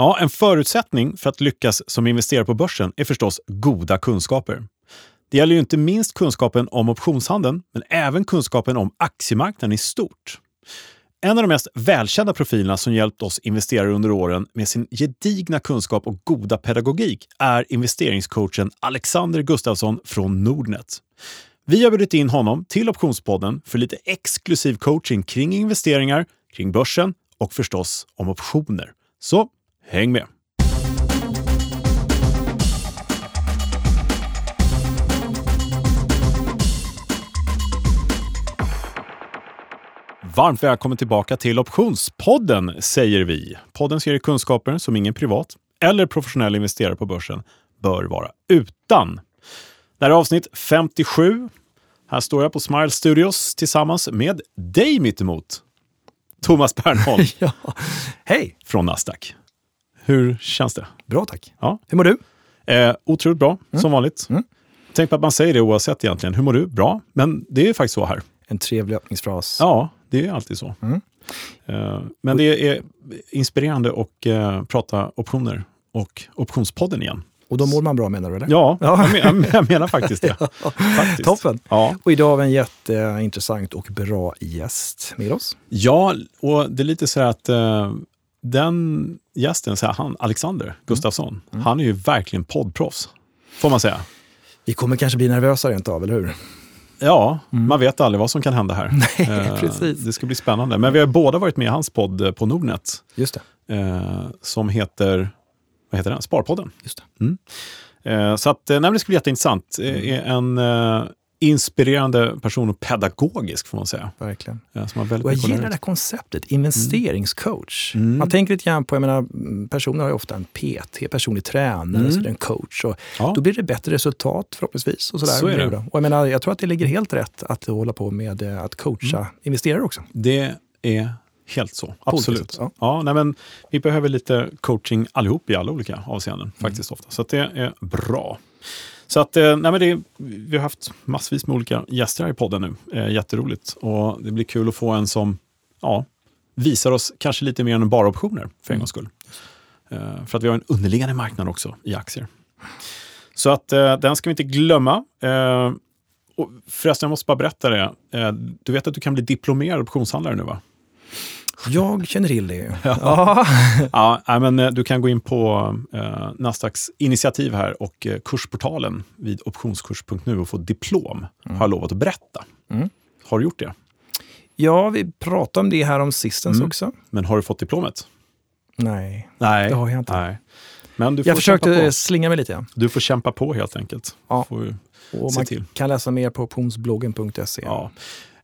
Ja, en förutsättning för att lyckas som investerare på börsen är förstås goda kunskaper. Det gäller ju inte minst kunskapen om optionshandeln, men även kunskapen om aktiemarknaden i stort. En av de mest välkända profilerna som hjälpt oss investerare under åren med sin gedigna kunskap och goda pedagogik är investeringscoachen Alexander Gustafsson från Nordnet. Vi har bjudit in honom till Optionspodden för lite exklusiv coaching kring investeringar, kring börsen och förstås om optioner. Så häng med! Varmt välkommen tillbaka till Optionspodden, säger vi. Podden ger kunskaper som ingen privat eller professionell investerare på börsen bör vara utan. Det här är avsnitt 57. Här står jag på Smile Studios tillsammans med dig mittemot. Thomas Bernholm. ja. Hej! Från Nasdaq. Hur känns det? Bra tack. Ja. Hur mår du? Eh, otroligt bra, mm. som vanligt. Mm. Tänk på att man säger det oavsett egentligen. Hur mår du? Bra. Men det är faktiskt så här. En trevlig öppningsfras. Ja, det är alltid så. Mm. Uh, men det är inspirerande att uh, prata optioner och Optionspodden igen. Och då mår man bra menar du? Eller? Ja, ja. Jag, menar, jag menar faktiskt det. faktiskt. Toppen! Ja. Och idag har vi en jätteintressant och bra gäst med oss. Ja, och det är lite så här att uh, den gästen, så här, han, Alexander mm. Gustafsson, mm. han är ju verkligen poddproffs, får man säga. Vi kommer kanske bli nervösa rent av, eller hur? Ja, mm. man vet aldrig vad som kan hända här. Nej, eh, precis. Det ska bli spännande. Men vi har båda varit med i hans podd eh, på Nordnet. Just det. Eh, som heter, vad heter den? Sparpodden. Just det. Mm. Så att, nej, det ska bli jätteintressant. Mm. En inspirerande person och pedagogisk får man säga. Verkligen. Ja, som har och jag gillar det här konceptet, investeringscoach. Mm. Man tänker lite grann på, jag menar, personer har ju ofta en PT, personlig tränare, mm. så en coach. Och ja. Då blir det bättre resultat förhoppningsvis. Och sådär. Så är det. Och jag, menar, jag tror att det ligger helt rätt att hålla på med eh, att coacha mm. investerare också. Det är helt så. Absolut. Ja. ja. nej, men vi behöver lite coaching allihop i alla olika avseenden. faktiskt ofta. Så det är bra. Så att, eh, nej men det, vi har haft massvis med olika gäster här i podden nu. Eh, jätteroligt. Och det blir kul att få en som ja, visar oss kanske lite mer än bara optioner för en gångs skull. Eh, för att vi har en underliggande marknad också i aktier. Så att eh, den ska vi inte glömma. Eh, och förresten, jag måste bara berätta det. Eh, du vet att du kan bli diplomerad optionshandlare nu va? Jag känner till det. Ja. ja, men eh, du kan gå in på eh, Nasdaqs initiativ här och eh, kursportalen vid optionskurs.nu och få diplom, mm. har jag lovat att berätta. Mm. Har du gjort det? Ja, vi pratade om det här om sistens mm. också. Men har du fått diplomet? Nej, Nej. det har jag inte. Nej. Men du får jag försökte slinga mig lite. Ja. Du får kämpa på helt enkelt. Ja. Får och man till. kan läsa mer på optionsbloggen.se. Ja.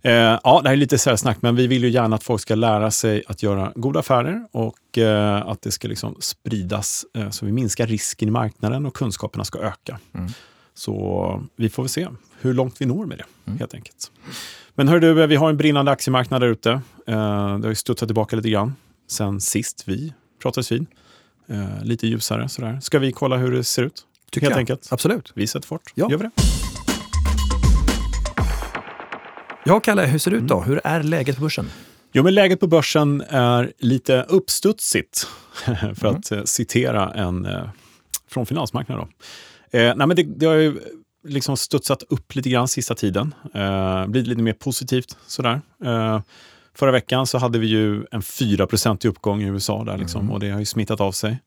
Eh, ja, det här är lite så snack, men vi vill ju gärna att folk ska lära sig att göra goda affärer och eh, att det ska liksom spridas eh, så vi minskar risken i marknaden och kunskaperna ska öka. Mm. Så vi får väl se hur långt vi når med det, mm. helt enkelt. Men hör du, vi har en brinnande aktiemarknad där ute. det har ju studsat tillbaka lite grann sen sist vi pratades vid. lite ljusare sådär. Ska vi kolla hur det ser ut? Tycker helt jag. enkelt. Absolut. Vi sätter fart. Ja. Gör vi det. Ja, Kalle, hur ser det ut då? Mm. Hur är läget på börsen? Jo, men läget på börsen är lite uppstudsigt, för mm. att eh, citera en eh, från finansmarknaden. Då. Eh, nej, men det, det, har ju liksom studsat upp lite grann sista tiden, eh, blivit lite mer positivt sådär. Eh, förra veckan så hade vi ju en 4 i uppgång i USA där liksom, mm. och det har ju smittat av sig.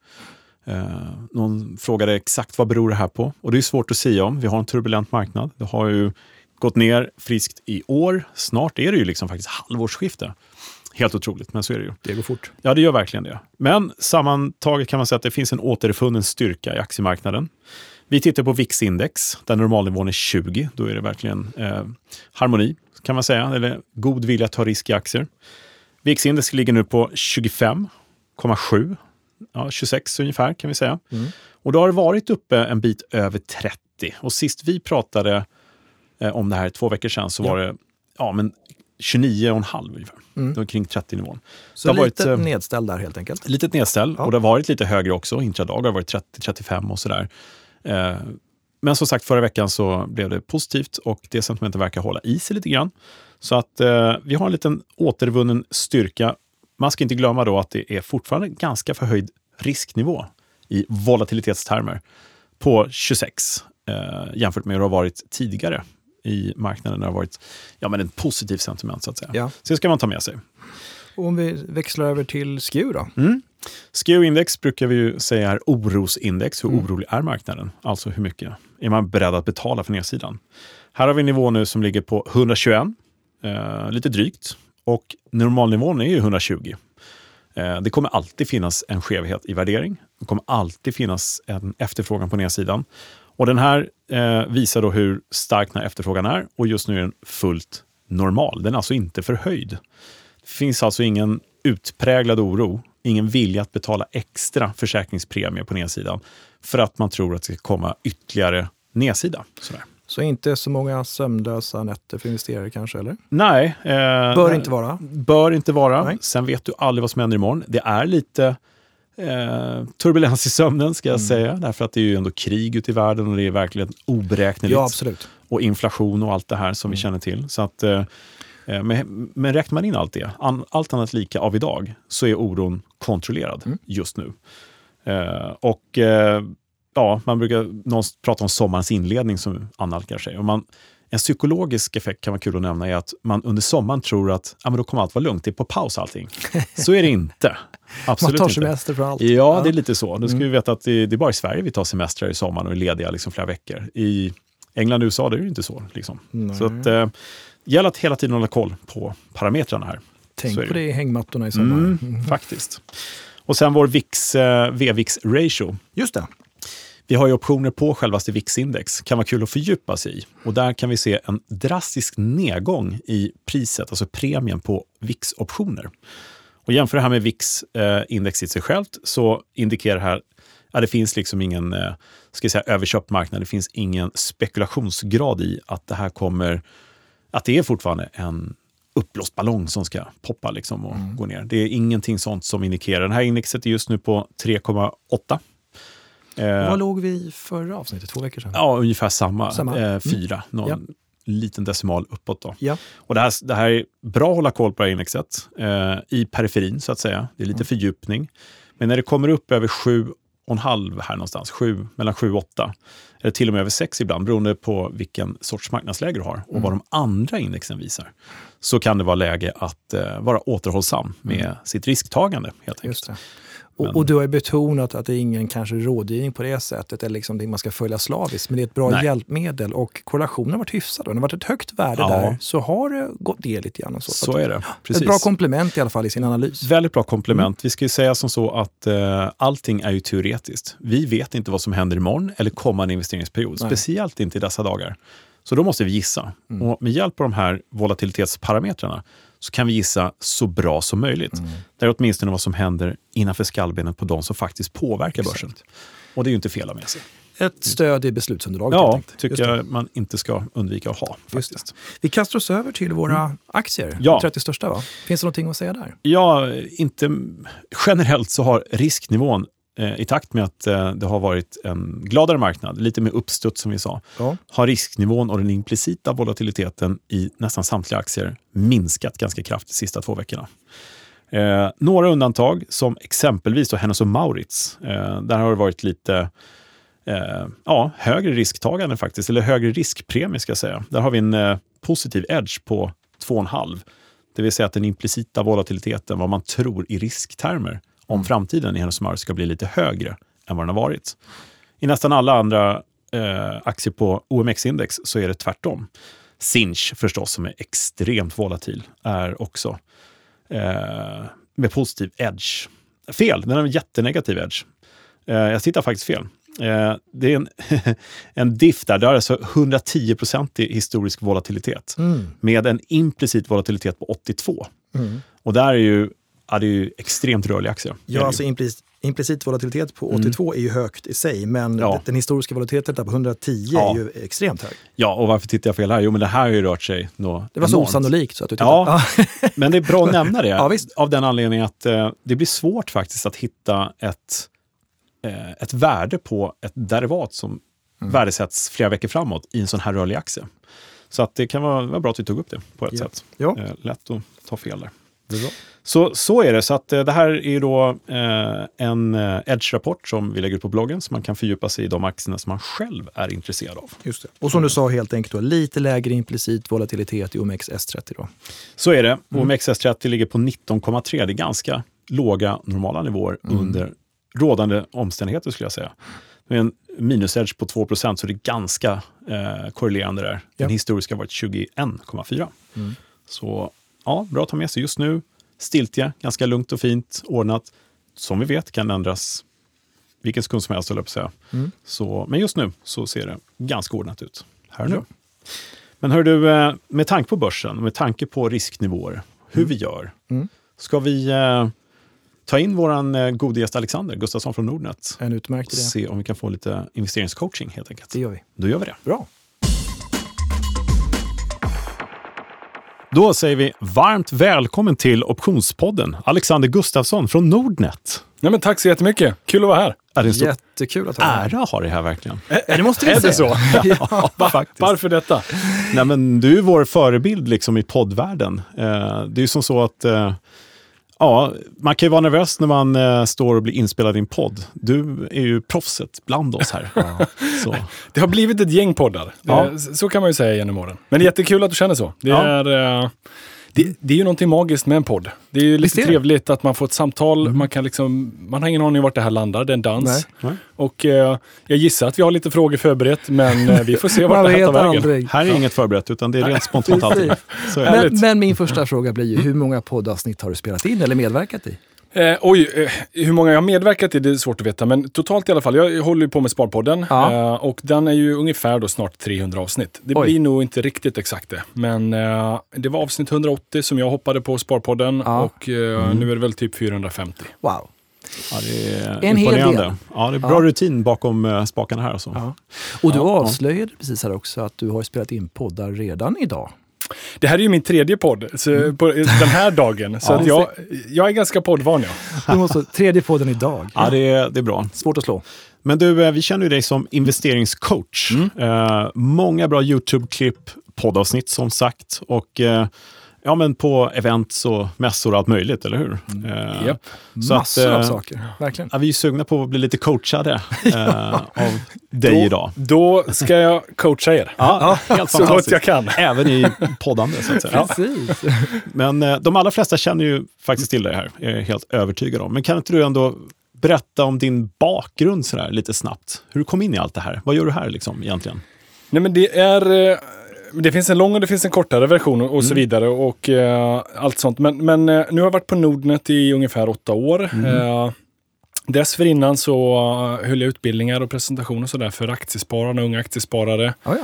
Eh, någon frågade exakt vad beror det här på? Och det är svårt att säga om. Vi har en turbulent marknad. Det har ju gått ner friskt i år. Snart är det ju liksom faktiskt halvårsskifte. Helt otroligt, men så är det ju. Det går fort. Ja, det gör verkligen det. Men sammantaget kan man säga att det finns en återfunnen styrka i aktiemarknaden. Vi tittar på VIX-index, där normalnivån är 20. Då är det verkligen eh, harmoni, kan man säga, eller god vilja att ta risk i aktier. VIX-index ligger nu på 25,7. Ja, 26 ungefär kan vi säga. Mm. Och då har det varit uppe en bit över 30. Och sist vi pratade om det här två veckor sedan så ja. var det ja, men 29,5 ungefär. Mm. Det var kring 30-nivån. Så det lite varit, eh, nedställd där helt enkelt? Litet nedställ ja. och det har varit lite högre också. Intradag har varit 30-35 och sådär. Eh, men som sagt, förra veckan så blev det positivt och det sentimentet verkar hålla i sig lite grann. Så att eh, vi har en liten återvunnen styrka. Man ska inte glömma då att det är fortfarande ganska förhöjd risknivå i volatilitetstermer på 26 eh, jämfört med hur det har varit tidigare i marknaden. Det har varit ja, men en positiv sentiment så att säga. Ja. Så det ska man ta med sig. Och om vi växlar över till SKEW då? Mm. SKEW-index brukar vi ju säga är orosindex. Hur mm. orolig är marknaden? Alltså hur mycket är man beredd att betala för nedsidan? Här har vi en nivå nu som ligger på 121, eh, lite drygt. Och normalnivån är ju 120. Eh, det kommer alltid finnas en skevhet i värdering. Det kommer alltid finnas en efterfrågan på nedsidan. Och den här eh, visar då hur stark den här efterfrågan är och just nu är den fullt normal. Den är alltså inte förhöjd. Det finns alltså ingen utpräglad oro, ingen vilja att betala extra försäkringspremie på nedsidan för att man tror att det ska komma ytterligare nedsida. Sådär. Så inte så många sömnlösa nätter för investerare kanske? eller? Nej. Eh, bör inte vara? Bör inte vara. Nej. Sen vet du aldrig vad som händer imorgon. Det är lite eh, turbulens i sömnen ska jag mm. säga. Därför att det är ju ändå krig ute i världen och det är verkligen oberäkneligt. Ja, absolut. Och inflation och allt det här som mm. vi känner till. Så att, eh, eh, men, men räknar man in allt det, allt annat lika av idag, så är oron kontrollerad mm. just nu. Eh, och eh, ja, man brukar någon prata om sommarens inledning som annalkar sig. Och man, en psykologisk effekt kan vara kul att nämna är att man under sommaren tror att ja, men då kommer allt vara lugnt, det är på paus allting. Så är det inte. Absolut man tar semester från allt. Ja, ja, det är lite så. Du ska mm. vi veta att det, det, är bara i Sverige vi tar semester i sommaren och är lediga liksom flera veckor. I England och USA det är det inte så. Liksom. Så att, eh, gäller att hela tiden hålla koll på parametrarna här. Tänk på det i hängmattorna i sommar. Mm, mm. Faktiskt. Och sen vår VIX, eh, VVIX ratio. Just det. Vi har ju optioner på självaste VIX-index. kan vara kul att fördjupa sig i. Och där kan vi se en drastisk nedgång i priset, alltså premien på VIX-optioner. Och jämför det här med VIX-index eh, i sig självt så indikerar det här att det finns liksom ingen eh, ska jag säga, överköpt marknad. Det finns ingen spekulationsgrad i att det här kommer... Att det är fortfarande en uppblåst ballong som ska poppa liksom och mm. gå ner. Det är ingenting sånt som indikerar. Det här indexet är just nu på 3,8 Eh, Vad låg vi förra avsnittet? Två veckor sedan? Ja, ungefär samma. samma. Eh, fyra. Mm. Någon ja. Liten decimal uppåt. Då. Ja. Och det, här, det här är bra att hålla koll på det här indexet eh, i periferin, så att säga. Det är lite mm. fördjupning. Men när det kommer upp över sju och en halv här någonstans, sju, mellan 7 och 8, eller till och med över 6 ibland, beroende på vilken sorts marknadsläge du har och mm. vad de andra indexen visar, så kan det vara läge att eh, vara återhållsam med mm. sitt risktagande. helt enkelt. Och, och, du har ju betonat att det är ingen kanske rådgivning på det sättet, eller liksom det man ska följa slaviskt, men det är ett bra Nej. hjälpmedel och korrelationen har varit hyfsad. Om det har varit ett högt värde ja. där så har det gått ner lite grann. Och så så är det. Precis. Ett bra komplement i alla fall i sin analys. Väldigt bra komplement. Mm. Vi ska ju säga som så att uh, allting är ju teoretiskt. Vi vet inte vad som händer imorgon eller kommande investeringsperiod, Nej. speciellt inte i dessa dagar. Så då måste vi gissa. Mm. Och med hjälp av de här volatilitetsparametrarna så kan vi gissa så bra som möjligt. Mm. Det är åtminstone vad som händer innanför skallbenet på de som faktiskt påverkar Exakt. börsen. Och det är ju inte fel med sig. Ett stöd i beslutsunderlaget. Ja, tycker jag man inte ska undvika att ha. Faktiskt. Vi kastar oss över till våra mm. aktier, ja. 30 största. Va? Finns det någonting att säga där? Ja, inte, generellt så har risknivån i takt med att eh, det har varit en gladare marknad, lite mer uppstuds som vi sa, ja. har risknivån och den implicita volatiliteten i nästan samtliga aktier minskat ganska kraftigt de sista två veckorna. Eh, några undantag, som exempelvis då Hennes Maurits. Eh, där har det varit lite eh, ja, högre risktagande faktiskt, eller högre riskpremie ska jag säga. Där har vi en eh, positiv edge på 2,5. Det vill säga att den implicita volatiliteten, vad man tror i risktermer, om framtiden i Hennes ska bli lite högre än vad den har varit. I nästan alla andra eh, aktier på OMX-index så är det tvärtom. Sinch förstås, som är extremt volatil, är också eh, med positiv edge. Fel, den har en jättenegativ edge. Eh, jag tittar faktiskt fel. Eh, det är en, en diff där, det har alltså 110 i historisk volatilitet mm. med en implicit volatilitet på 82. Mm. Och där är ju Ja, det är ju extremt rörlig aktie. Ja, alltså implicit, implicit volatilitet på 82 mm. är ju högt i sig, men ja. den historiska volatiliteten på 110 ja. är ju extremt hög. Ja, och varför tittar jag fel här? Jo, men det här har ju rört sig något Det var så osannolikt så att du tittade. Ja, men det är bra att nämna det. ja, av den anledningen att eh, det blir svårt faktiskt att hitta ett, eh, ett värde på ett derivat som mm. värdesätts flera veckor framåt i en sån här rörlig aktie. Så att det kan vara, vara bra att vi tog upp det på ett ja. sätt. Ja. Eh, lätt att ta fel där. Så, så är det. Så att, eh, det här är då eh, en eh, Edge-rapport som vi lägger ut på bloggen så man kan fördjupa sig i de aktierna som man själv är intresserad av. Just det. Och som du sa helt enkelt, då, lite lägre implicit volatilitet i OMXS30 då? Så är det. Mm. OMXS30 ligger på 19,3. Det är ganska låga normala nivåer mm. under rådande omständigheter skulle jag säga. Med en minus-edge på 2% så är det ganska eh, korrelerande där. Den ja. historiska har varit 21,4. Mm. Så ja, bra att ta med sig just nu stiltje, ganska lugnt och fint ordnat. Som vi vet kan ändras vilken sekund som helst, jag på att säga. Mm. Så, men just nu så ser det ganska ordnat ut. Här och nu. Men hör du, eh, med tanke på börsen, med tanke på risknivåer, hur mm. vi gör, mm. ska vi eh, ta in vår eh, gode gäst Alexander Gustafsson från Nordnet? En utmärkt idé. Se om vi kan få lite investeringscoaching helt enkelt. Det gör vi. Då gör vi det. Bra. Då säger vi varmt välkommen till Optionspodden, Alexander Gustafsson från Nordnet. Nej, men tack så jättemycket. Kul att vara här. Är det så Jättekul att ha dig Ära har det här verkligen. Ä det måste vi är säga. det så? ja, faktiskt. Varför detta? Nej, men du är vår förebild liksom, i poddvärlden. Eh, det är ju som så att eh, Ja, man kan ju vara nervös när man eh, står och blir inspelad i en podd. Du är ju proffset bland oss här. så. Det har blivit ett gäng poddar. Ja. Det, så kan man ju säga genom åren. Men det är jättekul att du känner så. Det ja. är... Eh, det, det, är ju någonting magiskt med en podd. Det är ju lite trevligt att man får ett samtal. Mm. Man, kan liksom, man har ingen aning om vart det här landar. Det är en dans. Nej. Och eh, jag gissar att vi har lite frågor förberett, men eh, vi får se vart det här tar vägen. Aldrig. Här är ja. inget förberett, utan det är rent spontant alltid. Men, men, min första fråga blir ju, hur många poddavsnitt har du spelat in eller medverkat i? Eh, oj, eh, hur många jag har medverkat i det är svårt att veta, men totalt i alla fall. Jag håller ju på med Sparpodden ja. eh, och den är ju ungefär då snart 300 avsnitt. Det oj. blir nog inte riktigt exakt det, men eh, det var avsnitt 180 som jag hoppade på Sparpodden ja. och eh, mm. nu är det väl typ 450. Wow. Ja, det är en hel del. Ja, det är bra ja. rutin bakom uh, spakarna här. Och, så. Ja. och du avslöjade precis här också att du har spelat in poddar redan idag. Det här är ju min tredje podd så, mm. på den här dagen, så ja, att jag, jag är ganska poddvan. Ja. Du måste, tredje podden idag. Ja, det är, det är bra. Svårt att slå. Men du, eh, vi känner ju dig som investeringscoach. Mm. Uh, många bra YouTube-klipp, poddavsnitt som sagt. Och uh, ja, men på events och mässor och allt möjligt, eller hur? Mm. Yep. Så Massor att, uh, av saker, verkligen. Ja, vi är sugna på att bli lite coachade uh, av dig då, idag. Då ska jag coacha er. Ja, helt så gott jag kan. Även i poddande, så att säga. Precis. Men de allra flesta känner ju faktiskt till dig här, är jag helt övertygad om. Men kan inte du ändå berätta om din bakgrund sådär, lite snabbt? Hur du kom in i allt det här? Vad gör du här liksom, egentligen? Nej, men det är det finns en lång och det finns en kortare version och, mm. så vidare och uh, allt sånt. Men, men uh, nu har jag varit på Nordnet i ungefär åtta år. Mm. Uh, dessförinnan så höll jag utbildningar och presentationer och sådär för aktiespararna, unga aktiesparare. Oh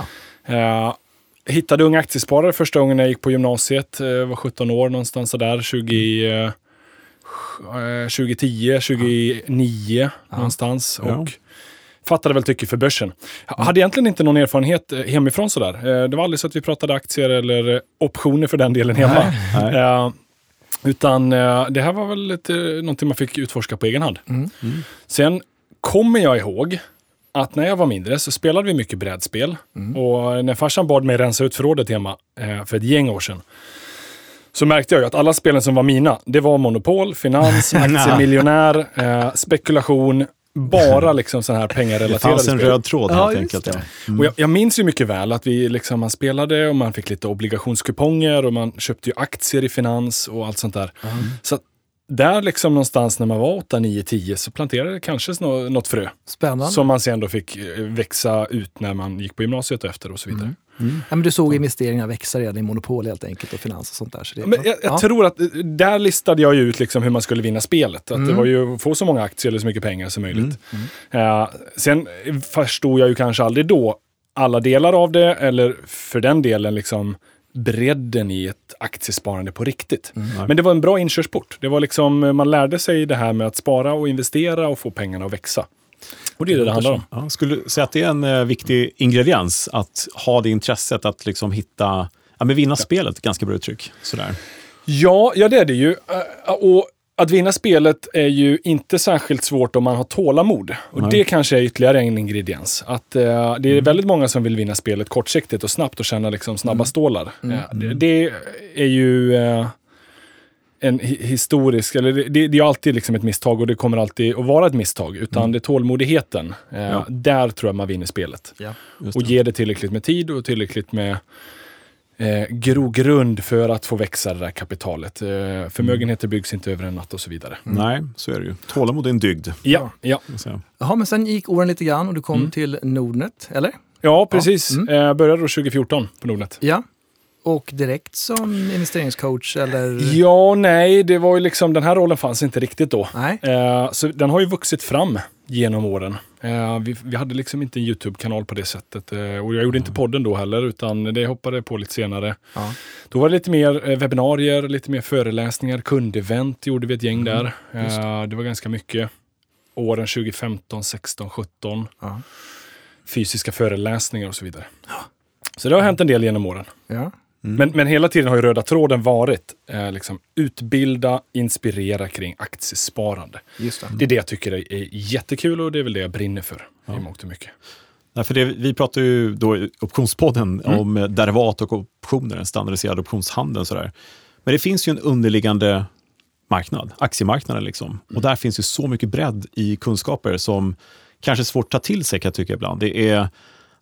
ja. hittade unga aktiesparare första gången jag gick på gymnasiet. Jag var 17 år någonstans sådär. 20, 2010, 2009 ja. någonstans. Ja. Och fattade väl tycke för börsen. Jag hade egentligen inte någon erfarenhet eh, hemifrån sådär. Eh, det var aldrig så att vi pratade aktier eller optioner för den delen hemma. Nej, nej. Uh, utan det här var väl lite, någonting man fick utforska på egen hand. Mm. Mm. Sen kommer jag ihåg att när jag var mindre så spelade vi mycket brädspel. Mm. Och när farsan bad mig rensa ut förrådet hemma för ett gäng år sedan så märkte jag ju att alla spelen som var mina, det var Monopol, Finans, Aktiemiljonär, eh, spekulation bara liksom sådana här pengarrelaterade spel. Det fanns en spel. röd tråd helt ja, enkelt. Ja. Mm. Och jag, jag, minns ju mycket väl att vi liksom, man spelade och man fick lite obligationskuponger och man köpte ju aktier i finans och allt sånt där. Mm. Så där liksom någonstans när man var 8, 9, 10 så planterade det kanske något frö. Spännande. Som man sen då fick eh, växa ut när man gick på gymnasiet efter och så vidare. Mm. Mm. Ja, men du såg investeringar växa redan i monopol helt enkelt och finans och sånt där. Så det, men jag, jag tror att eh, där listade jag ut liksom hur man skulle vinna spelet. Att mm. Det var ju att få så många aktier eller så mycket pengar som möjligt. Mm. Uh, sen förstod jag ju kanske aldrig då alla delar av det eller för den delen liksom bredden i ett aktiesparande på riktigt. Mm. Men det var en bra inkörsport. Det var liksom, man lärde sig det här med att spara och investera och få pengarna att växa. Och det är det det handlar om. Ja, skulle säga att det är en uh, viktig ingrediens, att ha det intresset att liksom hitta, ja, men vinna ja. spelet, ganska bra uttryck. Sådär. Ja, ja, det är det ju. Uh, och att vinna spelet är ju inte särskilt svårt om man har tålamod. Och Nej. det kanske är ytterligare en ingrediens. Att uh, det är mm. väldigt många som vill vinna spelet kortsiktigt och snabbt och tjäna liksom snabba mm. stålar. Mm. Det, det, är ju en historisk, eller det, det är alltid liksom ett misstag och det kommer alltid att vara ett misstag. Utan mm. det är tålmodigheten. Eh, ja. Där tror jag man vinner spelet. Ja, och ger det tillräckligt med tid och tillräckligt med eh, grogrund för att få växa det där kapitalet. Eh, förmögenheter byggs inte över en natt och så vidare. Mm. Nej, så är det ju. Tålamod är en dygd. Ja. ja. Jaha, men sen gick åren lite grann och du kom mm. till Nordnet, eller? Ja, precis. Ja. Mm. Eh, började då 2014 på Nordnet. Ja. Och direkt som investeringscoach eller? Ja, nej, det var ju liksom, den här rollen fanns inte riktigt då. Nej. Eh, så den har ju vuxit fram genom åren. Eh, vi, vi, hade liksom inte en YouTube-kanal på det sättet. Eh, och jag gjorde inte podden då heller, utan det hoppade på lite senare. Ja. Då var det lite mer eh, webbinarier, lite mer föreläsningar, kundevent gjorde vi ett gäng mm, där. Eh, det var ganska mycket. Åren 2015, 16, 17. Ja. Fysiska föreläsningar och så vidare. Ja. Så det har hänt en del genom åren. Ja. Mm. Men, men hela tiden har ju röda tråden varit eh, liksom, utbilda, inspirera kring aktiesparande. Just det. det är det jag tycker är jättekul och det är väl det jag brinner för ja. i mångt och mycket. Ja, för det, vi pratar ju då i Optionspodden mm. om derivat och optioner, en standardiserad optionshandel. Sådär. Men det finns ju en underliggande marknad, aktiemarknaden. Liksom. Mm. Och där finns ju så mycket bredd i kunskaper som kanske är svårt att ta till sig kan jag tycka ibland. Det är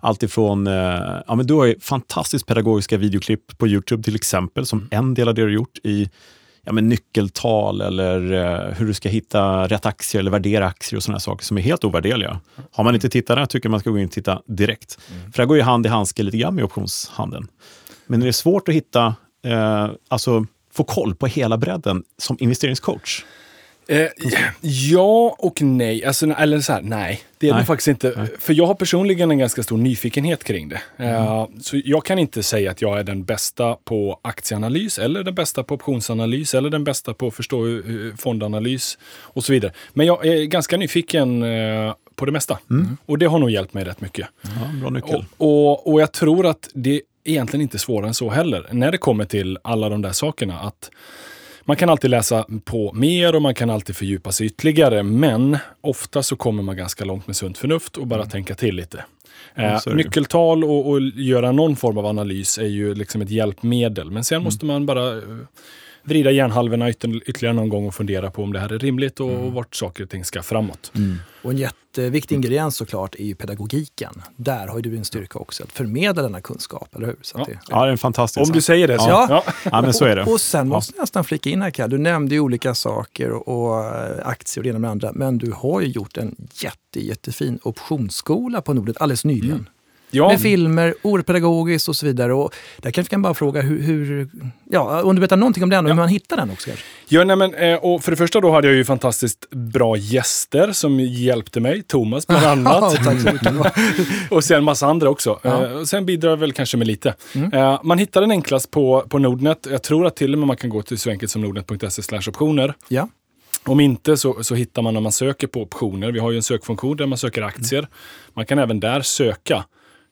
Alltifrån, eh, ja men du har ju fantastiskt pedagogiska videoklipp på Youtube till exempel, som en del av det du har gjort i ja, men nyckeltal eller eh, hur du ska hitta rätt aktier eller värdera aktier och sådana saker som är helt ovärderliga. Har man inte tittat där tycker jag man ska gå in och titta direkt. Mm. För det går ju hand i handske lite grann med optionshandeln. Men det är svårt att hitta, eh, alltså få koll på hela bredden som investeringscoach. Eh, ja och nej. Alltså, eller så här, nej. Det är nej. det faktiskt inte. Nej. För jag har personligen en ganska stor nyfikenhet kring det. Mm. Uh, så jag kan inte säga att jag är den bästa på aktieanalys, eller den bästa på optionsanalys, eller den bästa på att förstå uh, fondanalys och så vidare. Men jag är ganska nyfiken uh, på det mesta. Mm. Och det har nog hjälpt mig rätt mycket. Ja, bra nyckel. Och, och, och jag tror att det är egentligen inte svårare än så heller. När det kommer till alla de där sakerna. att man kan alltid läsa på mer och man kan alltid fördjupa sig ytterligare. Men ofta så kommer man ganska långt med sunt förnuft och bara mm. tänka till lite. Eh, nyckeltal och, och, göra någon form av analys är ju liksom ett hjälpmedel. Men sen mm. måste man bara eh, vrida hjärnhalvorna ytterligare någon gång och fundera på om det här är rimligt och, mm. vart saker och ting ska framåt. Mm. Och en jätteviktig ingrediens såklart är ju pedagogiken. Där har ju du din styrka också, att förmedla denna kunskap, eller hur? Så ja. Det, ja, det är fantastiskt. Om du säger det så. Ja, ja. ja men så är det. Och, och sen måste jag nästan flika in här, Kalle. Du nämnde ju olika saker och, och eh, aktier och det ena med det andra. Men du har ju gjort en jätte, jättefin optionsskola på Nordnet alldeles nyligen. Mm. Ja. Med filmer, oerhört pedagogiskt och så vidare. Och där kanske kan bara fråga hur, hur, ja, om du berättar någonting om den och ja. hur man hittar den också kanske? Ja, nej, men, eh, och för det första då hade jag ju fantastiskt bra gäster som hjälpte mig. Thomas bland annat. och sen massa andra också. Ja. Eh, sen bidrar väl kanske med lite. Mm. Eh, man hittar den enklast på, på Nordnet. Jag tror att till och med man kan gå till så enkelt som nordnet.se optioner. Ja. Om inte så, så hittar man när man söker på optioner. Vi har ju en sökfunktion där man söker aktier. Mm. Man kan även där söka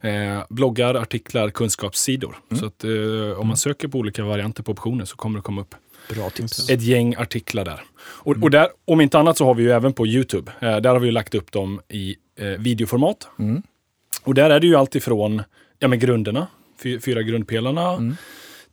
Eh, bloggar, artiklar, kunskapssidor. Mm. Så att, eh, om man söker på olika varianter på optioner så kommer det komma upp Bra tips. ett gäng artiklar där. Och, mm. och, där, om inte annat så har vi ju även på Youtube. Eh, där har vi lagt upp dem i eh, videoformat. Mm. Och där är det ju alltifrån ja, med grunderna, fyra grundpelarna, mm.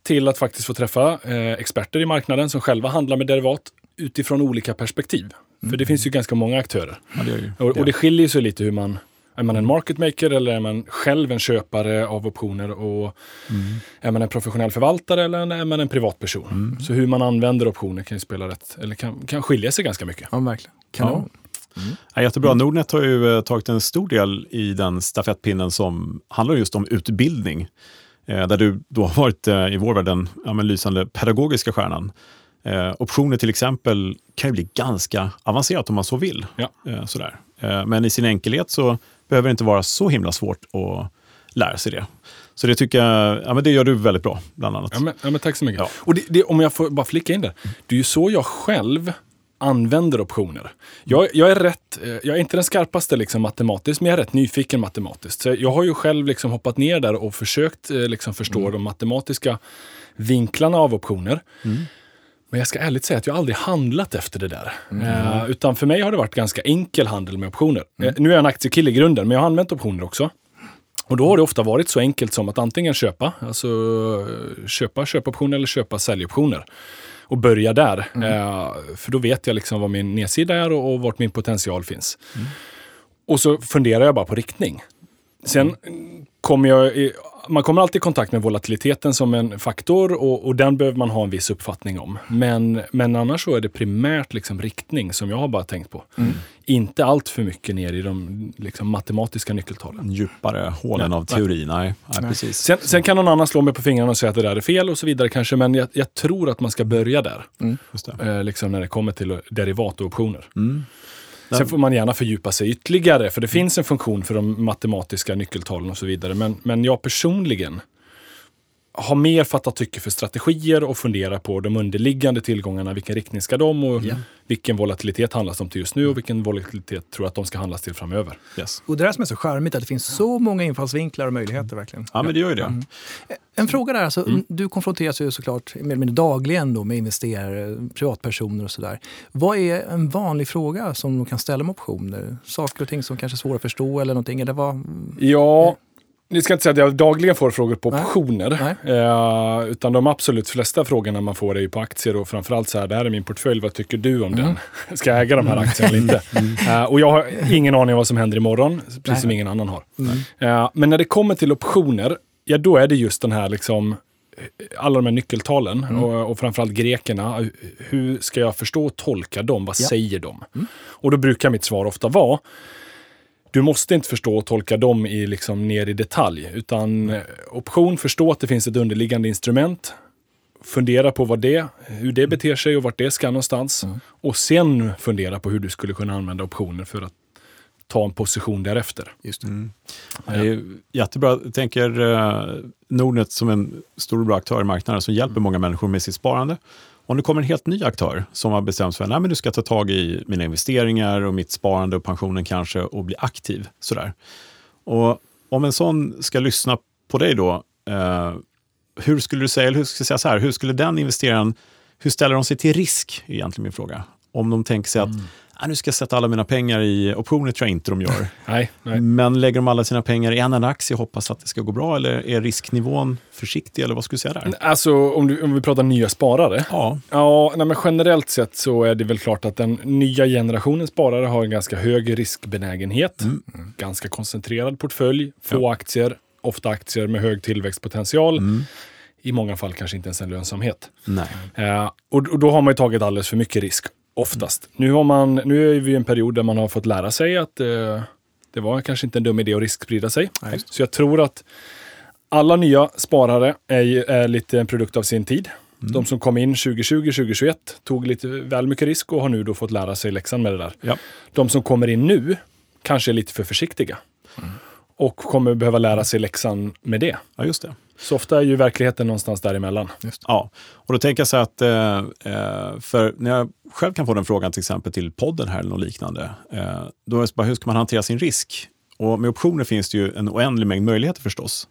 till att faktiskt få träffa eh, experter i marknaden som själva handlar med derivat utifrån olika perspektiv. För det mm. finns ju ganska många aktörer. Ja, det och, och, det skiljer sig lite hur man är man en market maker eller är man själv en köpare av optioner? Och mm. Är man en professionell förvaltare eller är man en privatperson? Mm. Så hur man använder optioner kan ju spela rätt, eller kan, kan skilja sig ganska mycket. Ja, verkligen. Kanon. Ja. Mm. Ja, jättebra. Nordnet har ju eh, tagit en stor del i den stafettpinnen som handlar just om utbildning. Eh, där du då har varit eh, i vår värld den ja, lysande pedagogiska stjärnan. Eh, optioner till exempel kan ju bli ganska avancerat om man så vill. Ja. Eh, sådär. Eh, men i sin enkelhet så behöver inte vara så himla svårt att lära sig det. Så det tycker jag, ja, men det gör du väldigt bra, bland annat. Ja, men, ja, men tack så mycket. Ja. Och det, det, om jag får bara flicka in det. Det är ju så jag själv använder optioner. Jag, jag, är rätt, eh, jag är inte den skarpaste liksom matematiskt, men jag är rätt nyfiken matematiskt. Så jag har ju själv liksom hoppat ner där och försökt eh, liksom förstå mm. de matematiska vinklarna av optioner. Mm. Men jag ska ärligt säga att jag aldrig handlat efter det där. Mm. Uh, utan för mig har det varit ganska enkel handel med optioner. Mm. Uh, nu är jag en aktiekille i grunden, men jag har använt optioner också. Och då har det ofta varit så enkelt som att antingen köpa, alltså köpa köpoptioner eller köpa säljoptioner. och börja där. Mm. Eh, för då vet jag liksom vad min nedsida är och, och vart min potential finns. Mm. Och så funderar jag bara på riktning. Sen mm. kommer jag man kommer alltid i kontakt med volatiliteten som en faktor och, och, den behöver man ha en viss uppfattning om. Men, men annars så är det primärt liksom riktning som jag har bara tänkt på. Mm. Inte allt för mycket ner i de liksom, matematiska nyckeltalen. Djupare hålen nej. av teori, nej. nej, nej. precis. Sen, sen, kan någon annan slå mig på fingrarna och säga att det där är fel och så vidare kanske, men jag, jag tror att man ska börja där. Mm. Eh, liksom när det kommer till derivat och optioner. Mm. Sen får man gärna fördjupa sig ytterligare, för det finns en funktion för de matematiska nyckeltalen och så vidare. Men, men jag personligen har mer fattat tycke för strategier och fundera på de underliggande tillgångarna. Vilken riktning ska de och yeah. vilken volatilitet handlas de till just nu och vilken volatilitet tror jag att de ska handlas till framöver. Yes. Och det är det som är så charmigt, att det finns så många infallsvinklar och möjligheter verkligen. Ja, men det gör ju det. Mm. En fråga där, alltså, mm. du konfronteras ju såklart med, med dagligen då med investerare, privatpersoner och sådär. Vad är en vanlig fråga som de kan ställa med optioner? Saker och ting som kanske är svåra att förstå eller någonting? Eller vad? Ja, ni ska inte säga att jag dagligen får frågor på optioner. Eh, utan de absolut flesta frågorna man får är ju på aktier och framförallt så här, det här är min portfölj, vad tycker du om mm. den? ska jag äga de här mm. aktierna eller inte? Mm. Eh, och jag har ingen aning om vad som händer imorgon, precis Nej. som ingen annan har. Mm. Eh, men när det kommer till optioner, ja då är det just den här liksom alla de här nyckeltalen mm. och, och framförallt grekerna. Hur ska jag förstå och tolka dem? Vad ja. säger de? Mm. Och då brukar mitt svar ofta vara du måste inte förstå och tolka dem i, liksom, ner i detalj. Utan mm. option, förstå att det finns ett underliggande instrument. Fundera på vad det, hur det beter sig och vart det ska någonstans. Mm. Och sen fundera på hur du skulle kunna använda optioner för att ta en position därefter. Just det. Mm. Ja. det är jättebra. Jag tänker uh, Nordnet som en stor och bra aktör i marknaden som hjälper mm. många människor med sitt sparande. Om det kommer en helt ny aktör som har bestämt sig för att du ska ta tag i mina investeringar och mitt sparande och pensionen kanske och bli aktiv. Sådär. Och om en sån ska lyssna på dig då, eh, hur skulle du säga, eller hur ska jag säga så här, hur skulle den investeraren, hur ställer de sig till risk, är egentligen min fråga. Om de tänker sig att mm ah, nu ska jag sätta alla mina pengar i optioner, tror jag inte de gör. nej, nej. Men lägger de alla sina pengar i en enda aktie och hoppas att det ska gå bra, eller är risknivån försiktig, eller vad skulle du säga där? Alltså, om, du, om vi pratar nya sparare? Ja. Ja, nej, men generellt sett så är det väl klart att den nya generationen sparare har en ganska hög riskbenägenhet. Mm. Ganska koncentrerad portfölj, få ja. aktier, ofta aktier med hög tillväxtpotential. Mm i många fall kanske inte ens en lönsamhet. Nej. Eh, och, och, då har man ju tagit alldeles för mycket risk. Oftast. Nu, har man, nu är vi i en period där man har fått lära sig att eh, det var kanske inte en dum idé att risksprida sig. Nej. Så jag tror att alla nya sparare är, är lite en produkt av sin tid. Mm. De som kom in 2020, 2021 tog lite väl mycket risk och har nu då fått lära sig läxan med det där. Ja. De som kommer in nu kanske är lite för försiktiga. Mm. Och kommer behöva lära sig läxan med det. Ja, just det. Så ofta är ju verkligheten någonstans däremellan. Just. Ja, och då tänker jag så att, eh, eh, för när jag själv kan få den frågan till exempel till podden här eller något liknande, eh, då är det bara hur ska man hantera sin risk? Och med optioner finns det ju en oändlig mängd möjligheter förstås.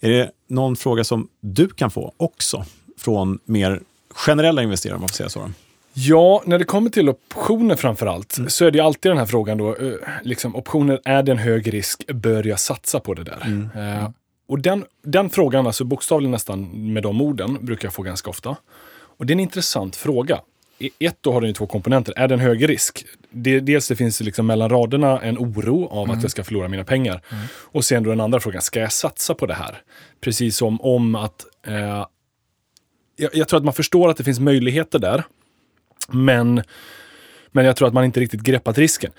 Är det någon fråga som du kan få också från mer generella investerare, om man får säga så? Ja, när det kommer till optioner framför allt, mm. så är det alltid den här frågan då, liksom, optioner, är det en hög risk? Bör jag satsa på det där? Mm. Uh, och den, den frågan, alltså bokstavligen nästan med de orden, brukar jag få ganska ofta. Och det är en intressant fråga. I ett, då har den ju två komponenter. Är det en hög risk? Det, dels det finns liksom mellan raderna en oro av mm. att jag ska förlora mina pengar. Mm. Och sen då den andra frågan, ska jag satsa på det här? Precis som om att... Eh, jag, jag tror att man förstår att det finns möjligheter där. Men, men jag tror att man inte riktigt greppat risken.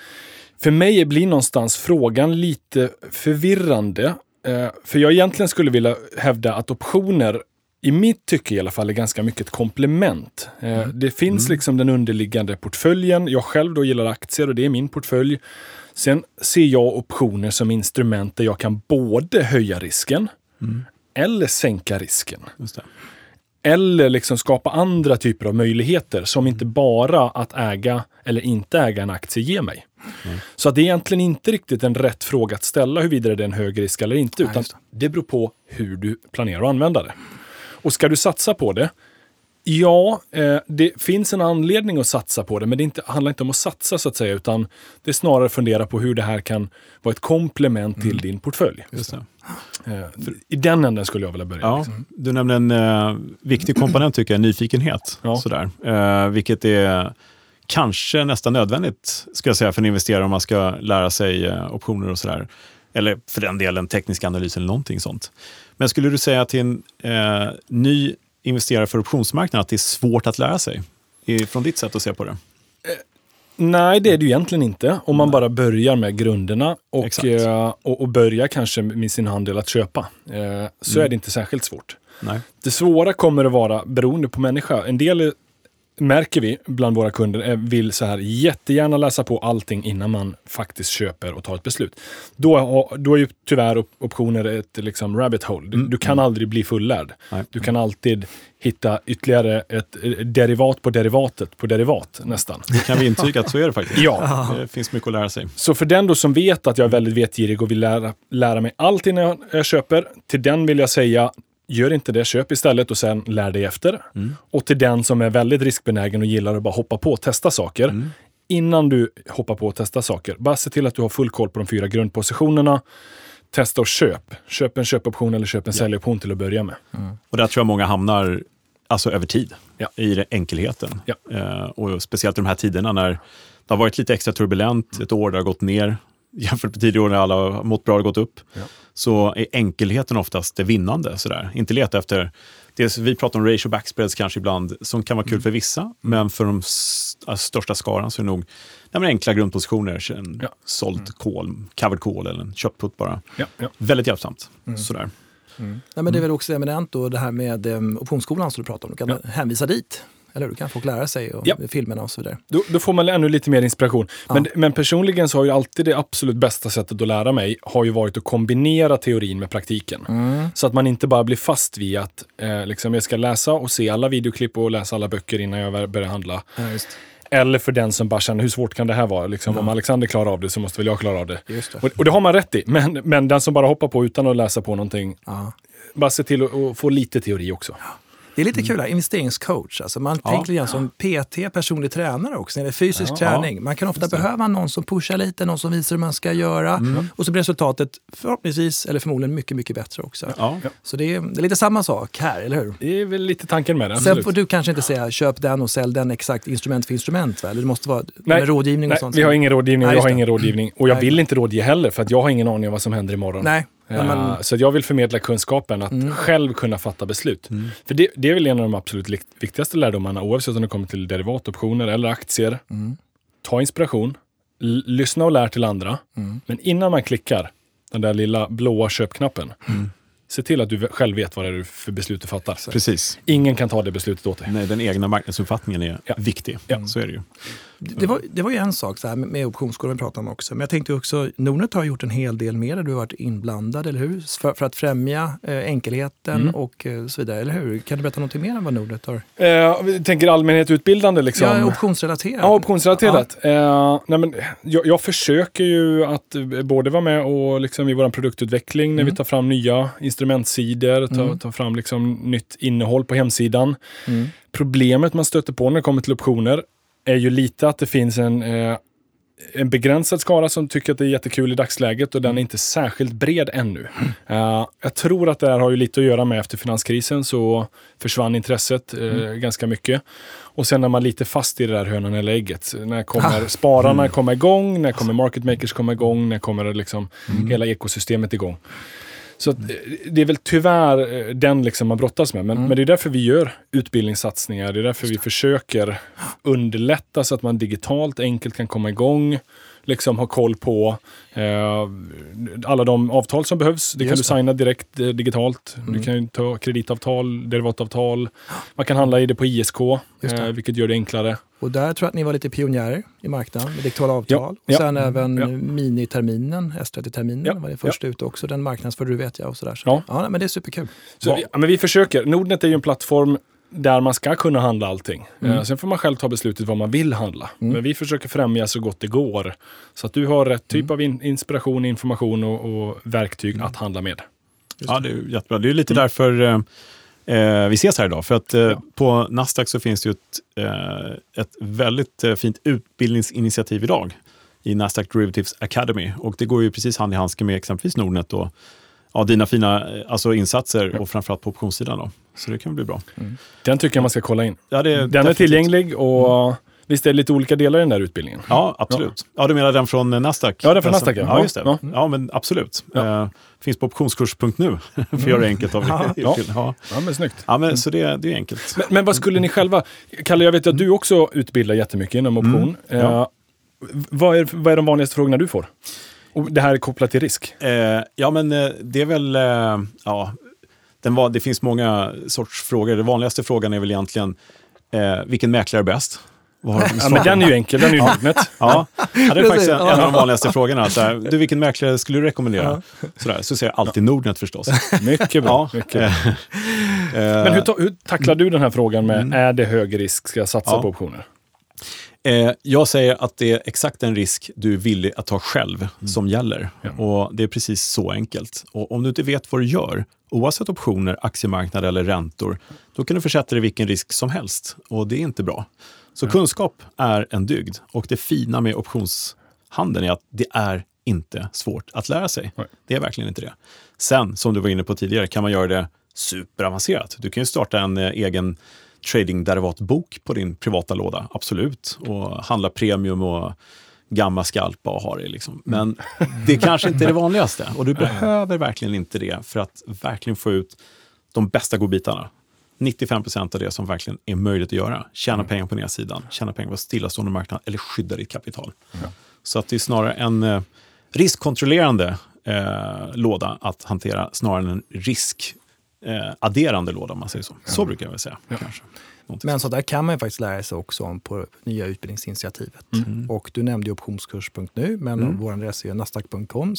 För mig blir någonstans frågan lite förvirrande Eh, för jag egentligen skulle vilja hävda att optioner i mitt tycke i alla fall är ganska mycket ett komplement. Eh, mm. Det finns mm. liksom den underliggande portföljen. Jag själv då gillar aktier och det är min portfölj. Sen ser jag optioner som instrument där jag kan både höja risken mm. eller sänka risken. Eller liksom skapa andra typer av möjligheter som inte bara att äga eller inte äga en aktie ger mig. Mm. Så det är egentligen inte riktigt en rätt fråga att ställa huruvida det är en hög risk eller inte, utan det. det beror på hur du planerar att använda det. Och ska du satsa på det, Ja, eh, det finns en anledning att satsa på det, men det inte, handlar inte om att satsa så att säga, utan det är snarare fundera på hur det här kan vara ett komplement till mm. din portfölj. Eh, I den änden skulle jag vilja börja. Ja, liksom. Du nämnde en eh, viktig komponent, tycker jag, nyfikenhet. Ja. Sådär. Eh, vilket är kanske nästan nödvändigt, ska jag säga, för en investerare om man ska lära sig eh, optioner och sådär. Eller för den delen teknisk analys eller någonting sånt. Men skulle du säga till en eh, ny investerare för optionsmarknaden att det är svårt att lära sig? Från ditt sätt att se på det? Nej, det är det ju egentligen inte. Om man bara börjar med grunderna och, eh, och, och, börjar kanske med sin handel att köpa. Eh, så mm. är det inte särskilt svårt. Nej. Det svåra kommer att vara beroende på människa. En del märker vi bland våra kunder vill så här jättegärna läsa på allting innan man faktiskt köper och tar ett beslut. Då, då är ju tyvärr optioner ett liksom rabbit hole. Du, mm. du kan mm. aldrig bli fullärd. Nej. Du kan alltid hitta ytterligare ett derivat på derivatet på derivat nästan. Det kan vi intyga att så är det faktiskt. ja. Det finns mycket att lära sig. Så för den då som vet att jag är väldigt vetgirig och vill lära, lära mig allt innan jag köper, till den vill jag säga Gör inte det, köp istället och sen lär dig efter. Mm. Och till den som är väldigt riskbenägen och gillar att bara hoppa på och testa saker. Mm. Innan du hoppar på och testar saker, bara se till att du har full koll på de fyra grundpositionerna. Testa och köp. Köp en köpoption eller köp en ja. säljoption till att börja med. Mm. Och där tror jag många hamnar alltså över tid, ja. i enkelheten. Ja. Eh, och speciellt i de här tiderna när det har varit lite extra turbulent, ett år det har gått ner jämfört med tidigare år när alla har mått bra och gått upp, ja. så är enkelheten oftast det vinnande. Sådär. Inte leta efter, det vi pratar om ratio backspreads kanske ibland, som kan vara kul mm. för vissa, mm. men för de st största skaran så är det nog nej, enkla grundpositioner, en ja. såld mm. call, covered call eller en köpt put bara. Ja, ja. Väldigt hjälpsamt. Mm. Sådär. Mm. Nej, men det är väl också eminent då, det här med um, optionsskolan som du pratar om. Du kan ja. hänvisa dit. Eller hur? kan folk lära sig och ja. filmerna och så vidare. Då, då, får man ännu lite mer inspiration. Ja. Men, men personligen så har ju alltid det absolut bästa sättet att lära mig har ju varit att kombinera teorin med praktiken. Mm. Så att man inte bara blir fast vid att eh, liksom jag ska läsa och se alla videoklipp och läsa alla böcker innan jag börjar handla. Ja, eller för den som bara känner, hur svårt kan det här vara? Liksom, ja. Om Alexander klarar av det så måste väl jag klara av det. det. Och, och, det har man rätt i. Men, men den som bara hoppar på utan att läsa på någonting, ja. bara se till att få lite teori också. Ja. Det är lite mm. kul, här, investeringscoach. Alltså man ja. tänker lite som PT, personlig tränare också, när det är fysisk ja, träning. Man kan ofta behöva någon som pushar lite, någon som visar hur man ska göra. Mm. Och så blir resultatet förhoppningsvis, eller förmodligen mycket, mycket bättre också. Ja. Så det är, det är, lite samma sak här, eller hur? Det är väl lite tanken med det. Absolut. Sen får du kanske inte säga köp den och sälj den exakt instrument för instrument. Va? Eller det måste vara nej, med rådgivning nej, och sånt. vi har ingen rådgivning, nej, jag har ingen rådgivning. Och jag vill inte rådge heller, för att jag har ingen aning om vad som händer imorgon. Nej, Uh, så jag vill förmedla kunskapen att mm. själv kunna fatta beslut. Mm. För det, det, är väl en av de absolut viktigaste lärdomarna oavsett om det kommer till derivatoptioner eller aktier. Mm. Ta inspiration, lyssna och lär till andra. Mm. Men innan man klickar den där lilla blåa köpknappen, mm. se till att du själv vet vad det är för beslut du fattar. Precis. Ingen kan ta det beslutet åt dig. Nej, den egna marknadsuppfattningen är ja. viktig. Ja. Så är det ju. Det var, det var ju en sak så här, med optionskurvan vi pratade om också. Men jag tänkte också, Nordnet har gjort en hel del mer där du har varit inblandad, eller hur? För, för att främja eh, enkelheten mm. och eh, så vidare, eller hur? Kan du berätta något mer om vad Nordnet har? Eh, vi tänker allmänhet utbildande liksom? Ja, optionsrelaterat. Ja, optionsrelaterat. Ja. Eh, nej, men, jag, jag, försöker ju att både vara med och liksom, i vår produktutveckling när mm. vi tar fram nya instrumentsidor, tar, mm. tar fram liksom, nytt innehåll på hemsidan. Mm. Problemet man stöter på när det kommer till optioner är ju lite att det finns en, eh, en begränsad skara som tycker att det är jättekul i dagsläget och den är inte särskilt bred ännu. Uh, jag tror att det här har ju lite att göra med efter finanskrisen så försvann intresset uh, mm. ganska mycket. Och sen är man lite fast i det där hönan eller ägget. När kommer ah. spararna mm. komma igång? När kommer market makers komma igång? När kommer liksom mm. hela ekosystemet igång? Så att, eh, det är väl tyvärr eh, den liksom man brottas med. Men, mm. men det är därför vi gör utbildningssatsningar. Det är därför vi försöker underlätta så att man digitalt enkelt kan komma igång liksom ha koll på eh, alla de avtal som behövs. Det kan du signa direkt eh, digitalt. Mm. Du kan ta kreditavtal, derivatavtal. Man kan handla i det på ISK, eh, vilket gör det enklare. Och där tror jag att ni var lite pionjärer i marknaden med digitala avtal. Ja, och ja, sen mm, även ja. miniterminen, S30-terminen ja, var det först ja. ut också. Den marknadsförde du vet jag och sådär. Så. Ja. ja, men det är superkul. Så, ja, men vi försöker. Nordnet är ju en plattform där man ska kunna handla allting. Mm. Eh, sen får man själv ta beslutet vad man vill handla. Mm. Men vi försöker främja så gott det går. Så att du har rätt typ mm. av in inspiration, information och, och verktyg mm. att handla med. ja, det är jättebra. Det är lite mm. därför eh, eh, vi ses här idag. För att eh, ja. på Nasdaq så finns det ju ett, eh, ett väldigt eh, fint utbildningsinitiativ idag i Nasdaq Derivatives Academy. Och det går ju precis hand i handske med exempelvis Nordnet och ja, dina fina eh, alltså, insatser ja. och framförallt på optionssidan. Då. Så det kan bli bra. Mm. Den tycker jag man ska kolla in. Ja, den definitivt. är tillgänglig och mm. Visst är det lite olika delar i den där utbildningen? Ja, absolut. Ja, du menar den från Nasdaq? Ja, den från Nasdaq. Ja, ja just det. Ja, ja men absolut. Ja. Uh, finns på optionskurs.nu för att göra det enkelt. Av ja. ja. ja, men snyggt. Ja, men, så det, det är enkelt. Men, men vad skulle ni själva... Kalle, jag vet att du också utbildar jättemycket inom option. Mm. Uh, vad, är, vad är de vanligaste frågorna du får? Och det här är kopplat till risk? Uh, ja, men det är väl... ja, den var, det finns många sorts frågor. Den vanligaste frågan är väl egentligen vilken mäklare är bäst? ja, men den är ju enkel, den är ju Nordnet. Ja. ja, det är faktiskt en, en, av de vanligaste frågorna. Så här, du, vilken mäklare skulle du rekommendera? Sådär, så säger jag alltid Nordnet förstås. Mycket bra. Ja. Mycket bra. men hur, hur, tacklar du den här frågan med, mm. är det hög risk, ska jag satsa ja. på optioner? Eh, jag säger att det är exakt den risk du är villig att ta själv mm. som gäller. Ja. Och Det är precis så enkelt. Och Om du inte vet vad du gör, oavsett optioner, aktiemarknad eller räntor, då kan du försätta dig i vilken risk som helst. Och det är inte bra. Så kunskap är en dygd och det fina med optionshandeln är att det är inte svårt att lära sig. Nej. Det är verkligen inte det. Sen, som du var inne på tidigare, kan man göra det superavancerat. Du kan ju starta en eh, egen trading-derivatbok på din privata låda, absolut. Och handla premium och gamma skalpa och ha det. Liksom. Men det kanske inte är det vanligaste och du behöver verkligen inte det för att verkligen få ut de bästa godbitarna. 95 procent av det som verkligen är möjligt att göra. Tjäna mm. pengar på nedsidan, tjäna pengar på stillastående marknad eller skydda ditt kapital. Mm. Så att det är snarare en eh, riskkontrollerande eh, låda att hantera snarare än en riskadderande eh, låda om man säger så. Så brukar jag väl säga. Kanske. Men så där kan man faktiskt lära sig också om på nya utbildningsinitiativet. Mm. Och du nämnde optionskurs.nu, men mm. vår adress är nasdaq.com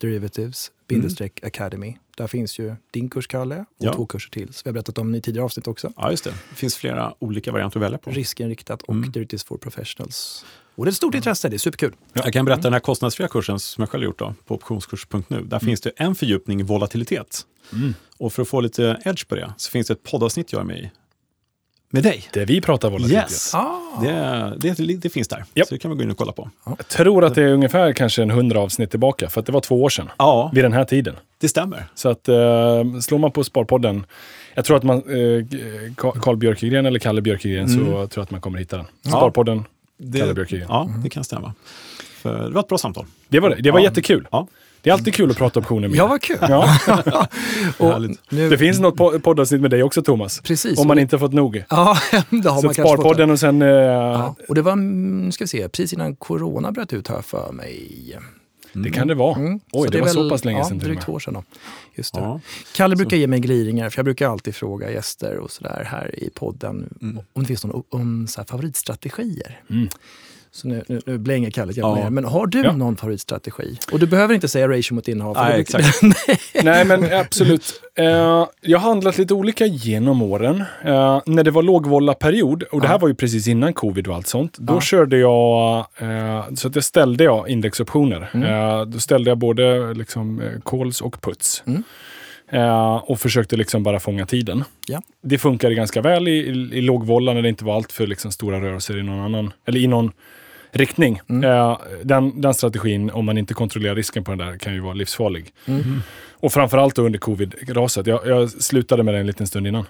derivatives mm. academy. Där finns ju din kurs, Kalle, och ja. två kurser till. Så vi har berättat om i tidigare avsnitt också. Ja, just det. Det finns flera olika varianter att välja på. Riskinriktat och mm. Derivatives for professionals. Och det är ett stort intresse, det är superkul. Ja. Jag kan berätta den här kostnadsfria kursen som jag själv gjort då, på optionskurs.nu. Där mm. finns det en fördjupning i volatilitet. Mm. Och för att få lite edge på det så finns det ett poddavsnitt jag är med i med dig. Det vi pratar volatilitet. Yes. Ah. Det, det, det, finns där, yep. så det kan vi gå in och kolla på. Jag tror att det är ungefär kanske en hundra avsnitt tillbaka, för att det var två år sedan. Ja. Vid den här tiden. Det stämmer. Så att uh, slår man på Sparpodden, jag tror att man, uh, Carl Björkegren eller Kalle Björkegren, mm. så tror jag att man kommer hitta den. Sparpodden, det, Kalle Björkegren. Ja, det kan stämma. För det var ett bra samtal. Det var det. Det var ja. jättekul. Ja. Det är alltid kul att prata optioner med Ja, vad kul. Ja. och nu... Det finns något poddavsnitt med dig också, Thomas. Precis. Om man inte fått nog. Ja, det har Så man Sparpodden och sen... Uh... Ja, och det var, nu ska vi se, precis innan corona bröt ut här för mig. Mm. Det kan det vara. Mm. Oj, så det, det var väl, så pass länge ja, sedan. Drygt två år sedan. Då. Just. Ja. Kalle brukar så. ge mig gliringar, för jag brukar alltid fråga gäster och sådär här i podden mm. om det finns någon om så favoritstrategier. Mm. Så nu, nu, nu blänger Kalle ja. Men har du ja. någon favoritstrategi? Och du behöver inte säga ratio mot innehav. Nej, exakt. Nej, men absolut. Uh, jag har handlat lite olika genom åren. Uh, när det var lågvolla-period, och det här var ju precis innan covid och allt sånt, då körde jag, uh, så att jag ställde jag indexoptioner. Mm. då ställde jag både liksom, calls och puts. Mm. Uh, och försökte liksom bara fånga tiden. Ja. Det funkade ganska väl i, i, i lågvolla när det inte var allt för liksom stora rörelser i någon annan, eller i någon riktning. Mm. Uh, den, den strategin, om man inte kontrollerar risken på den där, kan ju vara livsfarlig. Mm. Och framförallt under covid-raset. Jag, jag slutade med det en liten stund innan.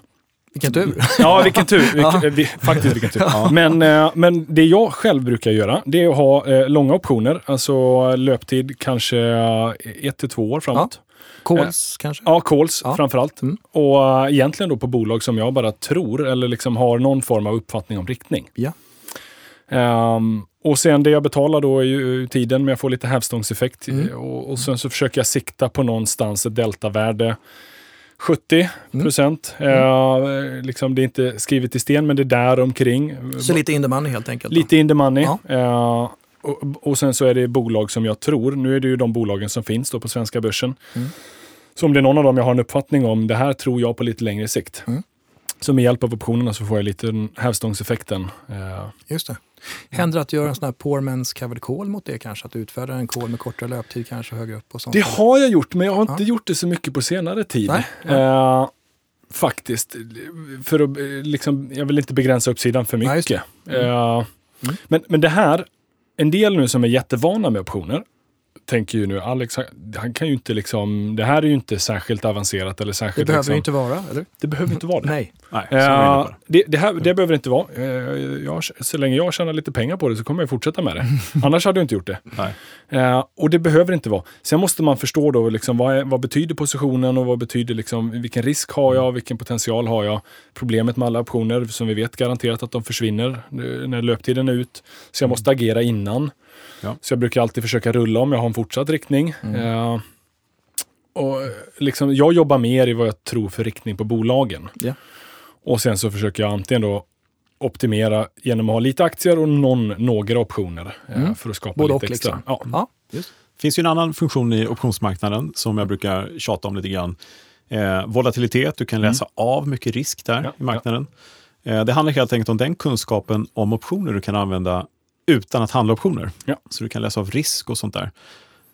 Vilken tur! Ja, vilken tur. Vilken, vi, faktiskt vilken tur. Ja. Men, eh, men det jag själv brukar göra, det är att ha eh, långa optioner. Alltså löptid kanske eh, ett till två år framåt. Ja. Calls eh, kanske? Ja, calls ja. framförallt. Mm. Och uh, egentligen då på bolag som jag bara tror eller liksom har någon form av uppfattning om riktning. Ja. Um, och sen det jag betalar då är ju tiden, men jag får lite hävstångseffekt. Mm. Och, och sen så försöker jag sikta på någonstans ett deltavärde 70 mm. procent. Mm. Uh, liksom det är inte skrivet i sten, men det är där omkring. Så lite in the money helt enkelt? Lite in the money. Ja. Uh, och, och, sen så är det bolag som jag tror, nu är det ju de bolagen som finns då på svenska börsen. Mm. Så om det är någon av dem jag har en uppfattning om, det här tror jag på lite längre sikt. Mm. Så med hjälp av optionerna så får jag lite hävstångseffekten. Uh, Just det. Händer det att göra en sån här poor man's covered call mot det kanske? Att utfärda en call med kortare löptid kanske högre upp? Och sånt det har jag gjort, men jag har inte ja. gjort det så mycket på senare tid. Nej, nej. Uh, Faktiskt. För att, eh, liksom, jag vill inte begränsa uppsidan för Ja, mycket. det. Mm. Eh, men, men det här, en del nu som är jättevana med optioner, tänker ju nu, Alex, han- kan ju inte liksom, det här är ju inte särskilt avancerat eller Det särskilt... behöver liksom, ju inte vara, eller? Det behöver inte vara det. Nej. Nej, på. det, det, här, det behöver inte vara. Eh, jag, så länge jag tjänar lite pengar på det så kommer jag fortsätta med det. Annars hade jag inte gjort det. Nej. Eh, och det behöver inte vara. Sen måste man förstå då liksom, vad, är, vad betyder positionen och vad betyder liksom, vilken risk har jag, vilken potential har jag. Problemet med alla optioner som vi vet garanterat att de försvinner när löptiden är ut. Så jag måste agera innan. Ja. Så jag brukar alltid försöka rulla om jag har en fortsatt riktning. Eh, och eh, liksom, jag jobbar mer i vad jag tror för riktning på bolagen. Ja. Och sen så försöker jag antingen då optimera genom att ha lite aktier och någon, några optioner eh, Mm. för att skapa Både lite och extra. liksom. Ja. Ja. Det finns ju en annan funktion i optionsmarknaden som jag brukar tjata om lite grann. Eh, volatilitet, du kan läsa av mycket risk där Mm. Ja, i marknaden. Eh, det handlar helt enkelt om den kunskapen om optioner du kan använda utan att handla optioner. Ja. Så du kan läsa av risk och sånt där.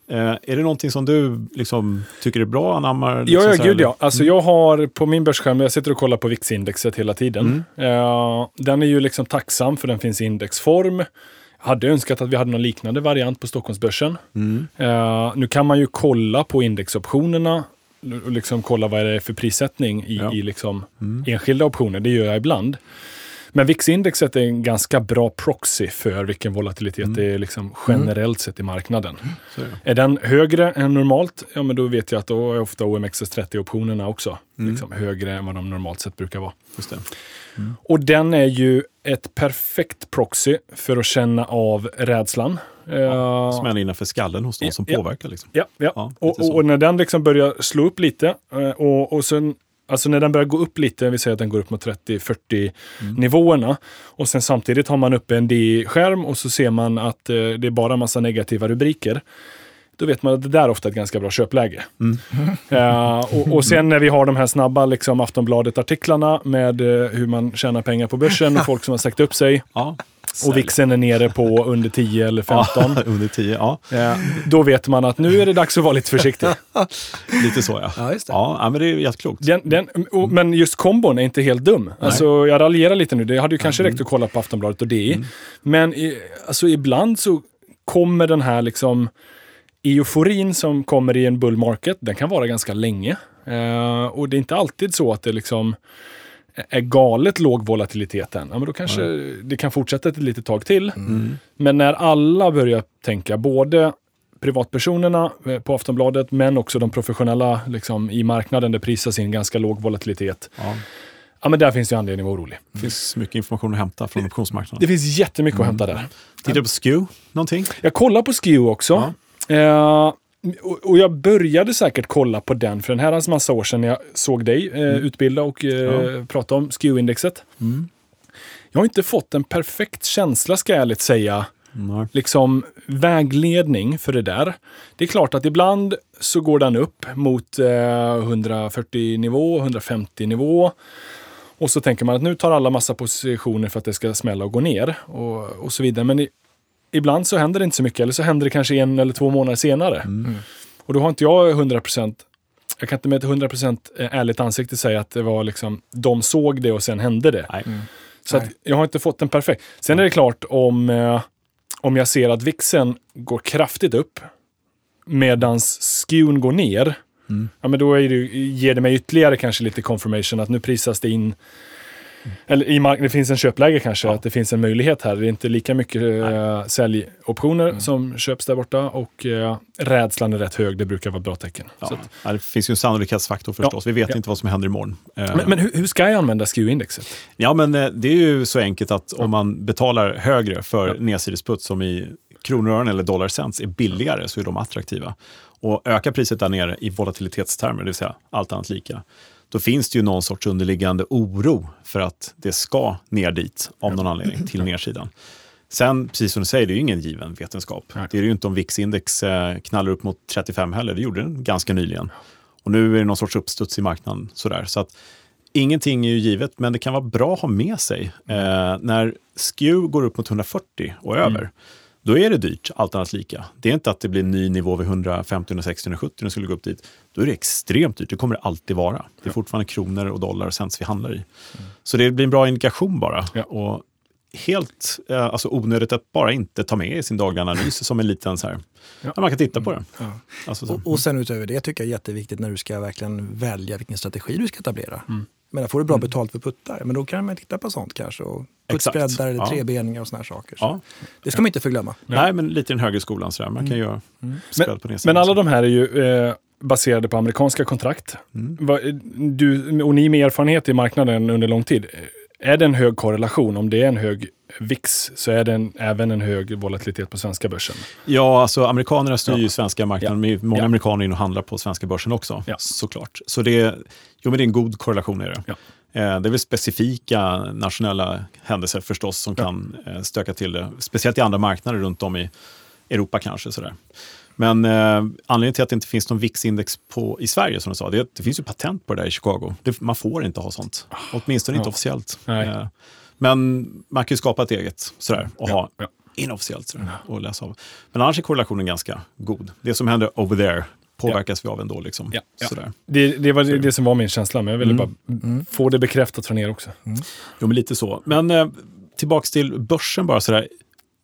Eh, är det någonting som du liksom, tycker är bra, anammar? Ja, Liksom ja, här, gud eller? ja. Alltså jag har på min börsskärm, jag sitter och kollar på VIX-indexet hela tiden. Eh, den är ju liksom tacksam för den finns i indexform. Jag hade önskat att vi hade någon liknande variant på Stockholmsbörsen. Mm. Eh, nu kan man ju kolla på indexoptionerna och liksom kolla vad det är för prissättning i, Ja. i liksom enskilda optioner. Det gör jag ibland. Men VIX-indexet är en ganska bra proxy för vilken volatilitet det är liksom generellt sett i marknaden. Så är den högre än normalt, ja men då vet jag att då är ofta OMXS30-optionerna också liksom högre än vad de normalt sett brukar vara. Det. Och den är ju ett perfekt proxy för att känna av rädslan. Eh, Som är innanför skallen hos de Ja, som ja. påverkar. Liksom. Ja, ja. Ja, och, och när den liksom börjar slå upp lite eh, och, och sen Alltså när den börjar gå upp lite, vi säger att den går upp mot 30-40 Mm. nivåerna. Och sen samtidigt har man uppe en D-skärm och så ser man att eh, det är bara massa negativa rubriker. Då vet man att det där är ofta ett ganska bra köpläge. Mm. Eh, och, och sen när vi har de här snabba liksom Aftonbladet-artiklarna med eh, hur man tjänar pengar på börsen och folk som har sagt upp sig. Ja. Och VIXen är nere på under 10 eller 15. Ja, under 10, ja. Då vet man att nu är det dags att vara lite försiktig. Lite så ja. Ja, just det. Ja, men det är jätteklokt. Den, den, och, men just kombon är inte helt dum. Alltså, jag raljerar lite nu. Det hade ju kanske Mm. räckt att kolla på Aftonbladet och DI. Men i, alltså, ibland så kommer den här liksom euforin som kommer i en bull market, den kan vara ganska länge. Eh, och det är inte alltid så att det liksom är galet låg volatilitet än. Ja, men då kanske det kan fortsätta ett litet tag till. Mm. Men när alla börjar tänka, både privatpersonerna eh, på Aftonbladet, men också de professionella liksom, i marknaden, det prisas in ganska låg volatilitet. Ja. Ja, men där finns det anledning att vara orolig. Det finns mycket information att hämta från optionsmarknaden. Det finns jättemycket Mm. att hämta där. Tittar du på SKEW någonting? Jag kollar på SKEW också. Eh, och, jag började säkert kolla på den för en herrans massa år sedan när jag såg dig eh, utbilda och eh, prata om SKEW-indexet. Mm. Jag har inte fått en perfekt känsla, ska jag ärligt säga, Nej. liksom vägledning för det där. Det är klart att ibland så går den upp mot eh, 140 nivå, 150 nivå. Och så tänker man att nu tar alla massa positioner för att det ska smälla och gå ner och, och så vidare. Men i, ibland så händer det inte så mycket, eller så händer det kanske en eller två månader senare. Mm. Och då har inte jag 100%, jag kan inte med ett 100% ärligt ansikte säga att det var liksom, de såg det och sen hände det. Nej. Så jag har inte fått en perfekt. Sen är det klart om, eh, om jag ser att VIXen går kraftigt upp medan skewn går ner. Mm. Ja, men då är det, ger det mig ytterligare kanske lite confirmation att nu prisas det in. Eller i mark- det finns en köpläge kanske, att det finns en möjlighet här. Det är inte lika mycket eh, säljoptioner som köps där borta och eh, rädslan är rätt hög. Det brukar vara ett bra tecken. Ja. Att, Ja, det finns ju en sannolikhetsfaktor förstås. Vi vet Ja. inte vad som händer imorgon. Eh, men men hur, hur ska jag använda skew-indexet? Ja, men det är ju så enkelt att om man betalar högre för nedsidesputt som i kronor och ören eller dollar cents är billigare så är de attraktiva. Och ökar priset där nere i volatilitetstermer, det vill säga allt annat lika, då finns det ju någon sorts underliggande oro för att det ska ner dit av någon anledning till nedsidan. Sen, precis som du säger, det är ju ingen given vetenskap. Nej. Det är det ju inte om VIX-index eh, knallar upp mot 35 heller. Det gjorde den ganska nyligen. Och nu är det någon sorts uppstuds i marknaden. Sådär. Så att ingenting är ju givet, men det kan vara bra att ha med sig. Eh, när SKEW går upp mot 140 och över, då är det dyrt, allt annat lika. Det är inte att det blir en ny nivå vid 150, 160, 170 när skulle gå upp dit. Då är det extremt dyrt, det kommer det alltid vara. Det är fortfarande kronor och dollar och cents vi handlar i. Mm. Så det blir en bra indikation bara. Ja. Och helt eh, alltså onödigt att bara inte ta med i sin dagliga analys som en liten så här, ja. man kan titta på det. Ja. Alltså och, och sen utöver det tycker jag är jätteviktigt när du ska verkligen välja vilken strategi du ska etablera. Mm. Men får du bra mm. betalt för puttar, men då kan man titta på sånt kanske. Och puttbreddar eller ja. trebeningar och såna här saker. Så ja. Det ska man inte förglömma. Nej, men lite i den högre skolan. Så där. Man kan mm. göra mm. men, på det Men alla de här är ju eh, baserade på amerikanska kontrakt. Mm. Du, och ni med erfarenhet i marknaden under lång tid, är det en hög korrelation, om det är en hög VIX, så är det en, även en hög volatilitet på svenska börsen? Ja, alltså amerikanerna styr ja. ju svenska marknaden. Ja. Många ja. amerikaner in och handlar på svenska börsen också, ja. såklart. Så det, jo, men det är en god korrelation. Är det. Ja. Eh, det är väl specifika nationella händelser förstås som kan eh, stöka till det. Speciellt i andra marknader runt om i Europa kanske. Sådär. Men eh, anledningen till att det inte finns någon VIX-index i Sverige, som du sa, det, det finns ju patent på det där i Chicago. Det, man får inte ha sånt, åtminstone inte officiellt. Eh, men man kan ju skapa ett eget sådär, och ha ja. inofficiellt sådär, och läsa av. Men annars är korrelationen ganska god. Det som händer over there påverkas ja. vi av ändå. Liksom. Ja, ja. Sådär. Det, det var det, det, som var min känsla, men jag ville mm. bara mm. få det bekräftat från er också. Mm. Jo, men lite så. Men eh, tillbaks till börsen bara sådär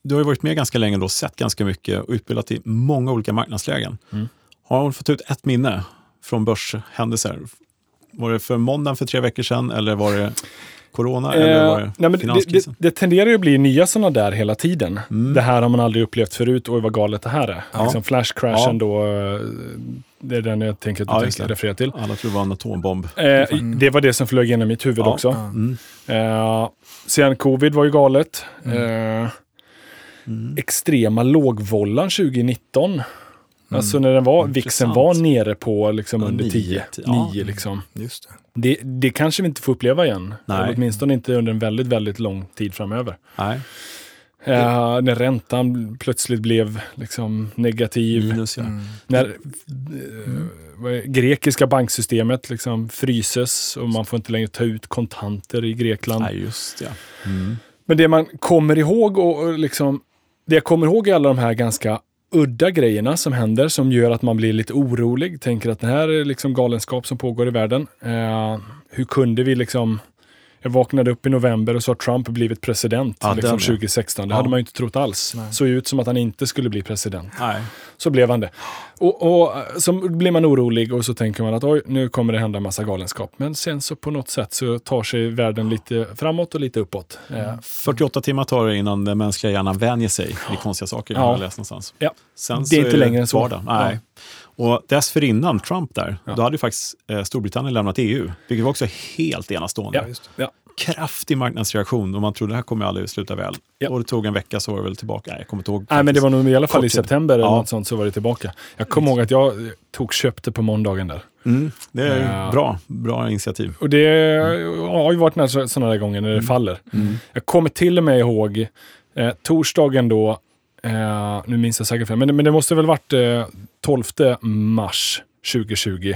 du har ju varit med ganska länge och sett ganska mycket och utbildat i många olika marknadslägen. Mm. Har hon fått ut ett minne från börshändelser? Var det för måndagen för tre veckor sedan eller var det corona? Eh, eller var det nej, men det, det, det, tenderar att bli nya sådana där hela tiden. Mm. Det här har man aldrig upplevt förut. och vad galet det här är. Ja. Liksom flash crashen ja. då. Eh, det är den jag tänker att du ja, tänker referera till. Alla tror det var en atombomb. Eh, mm. Det var det som flög genom mitt huvud också. Mm. Eh, sen covid var ju galet. Mm. Mm. extrema lågvollan 2019. Mm. Alltså när den var, vixen var nere på liksom under 10, 9 liksom. Just det. Det, det kanske vi inte får uppleva igen. Nej. Åtminstone inte under en väldigt, väldigt lång tid framöver. Nej. Uh, när räntan plötsligt blev liksom negativ. Minus, ja. mm. När uh, grekiska banksystemet liksom fryses och man får inte längre ta ut kontanter i Grekland. Nej, just ja. Mm. Men det man kommer ihåg och liksom det jag kommer ihåg är alla de här ganska udda grejerna som händer som gör att man blir lite orolig. Tänker att det här är liksom galenskap som pågår i världen. Eh, hur kunde vi liksom jag vaknade upp i november och så har Trump blivit president ja, liksom 2016. Det ja. hade man ju inte trott alls. Nej. Såg ut som att han inte skulle bli president. Nej. Så blev han det. Och, och så blir man orolig och så tänker man att oj, nu kommer det hända massa galenskap. Men sen så på något sätt så tar sig världen lite framåt och lite uppåt. Mm. 48 timmar tar det innan den mänskliga hjärnan vänjer sig vid konstiga saker. Ja. Jag läst någonstans. Ja. Sen det är inte är längre än så. Nej. Och dessförinnan, Trump där, ja. då hade ju faktiskt eh, Storbritannien lämnat EU, vilket var också helt enastående. Ja, ja. Kraftig marknadsreaktion och man trodde det här kommer aldrig sluta väl. Ja. Och det tog en vecka så var det väl tillbaka. Jag kommer inte ihåg. Nej, men det var nog i alla fall i september eller något sånt så var det tillbaka. Jag kommer ihåg att jag tog köpte på måndagen där. Mm, det är uh, bra, bra initiativ. Och det mm. har ju varit några sådana där gånger när det mm. faller. Mm. Jag kommer till och med ihåg eh, torsdagen då, eh, nu minns jag säkert fel, men, men det måste väl varit eh, 12 mars 2020.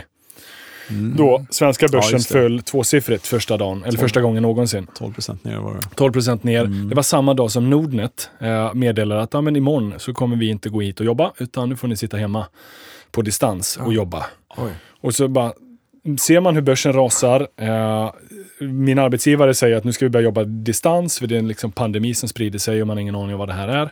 Mm. Då svenska börsen ja, föll tvåsiffrigt första dagen, eller 12, första gången någonsin. 12% ner var det. 12% ner. Mm. Det var samma dag som Nordnet eh, meddelade att ja, men imorgon så kommer vi inte gå hit och jobba, utan nu får ni sitta hemma på distans och jobba. Oj. Och så bara ser man hur börsen rasar. Eh, min arbetsgivare säger att nu ska vi börja jobba distans, för det är en liksom pandemi som sprider sig och man har ingen aning om vad det här är.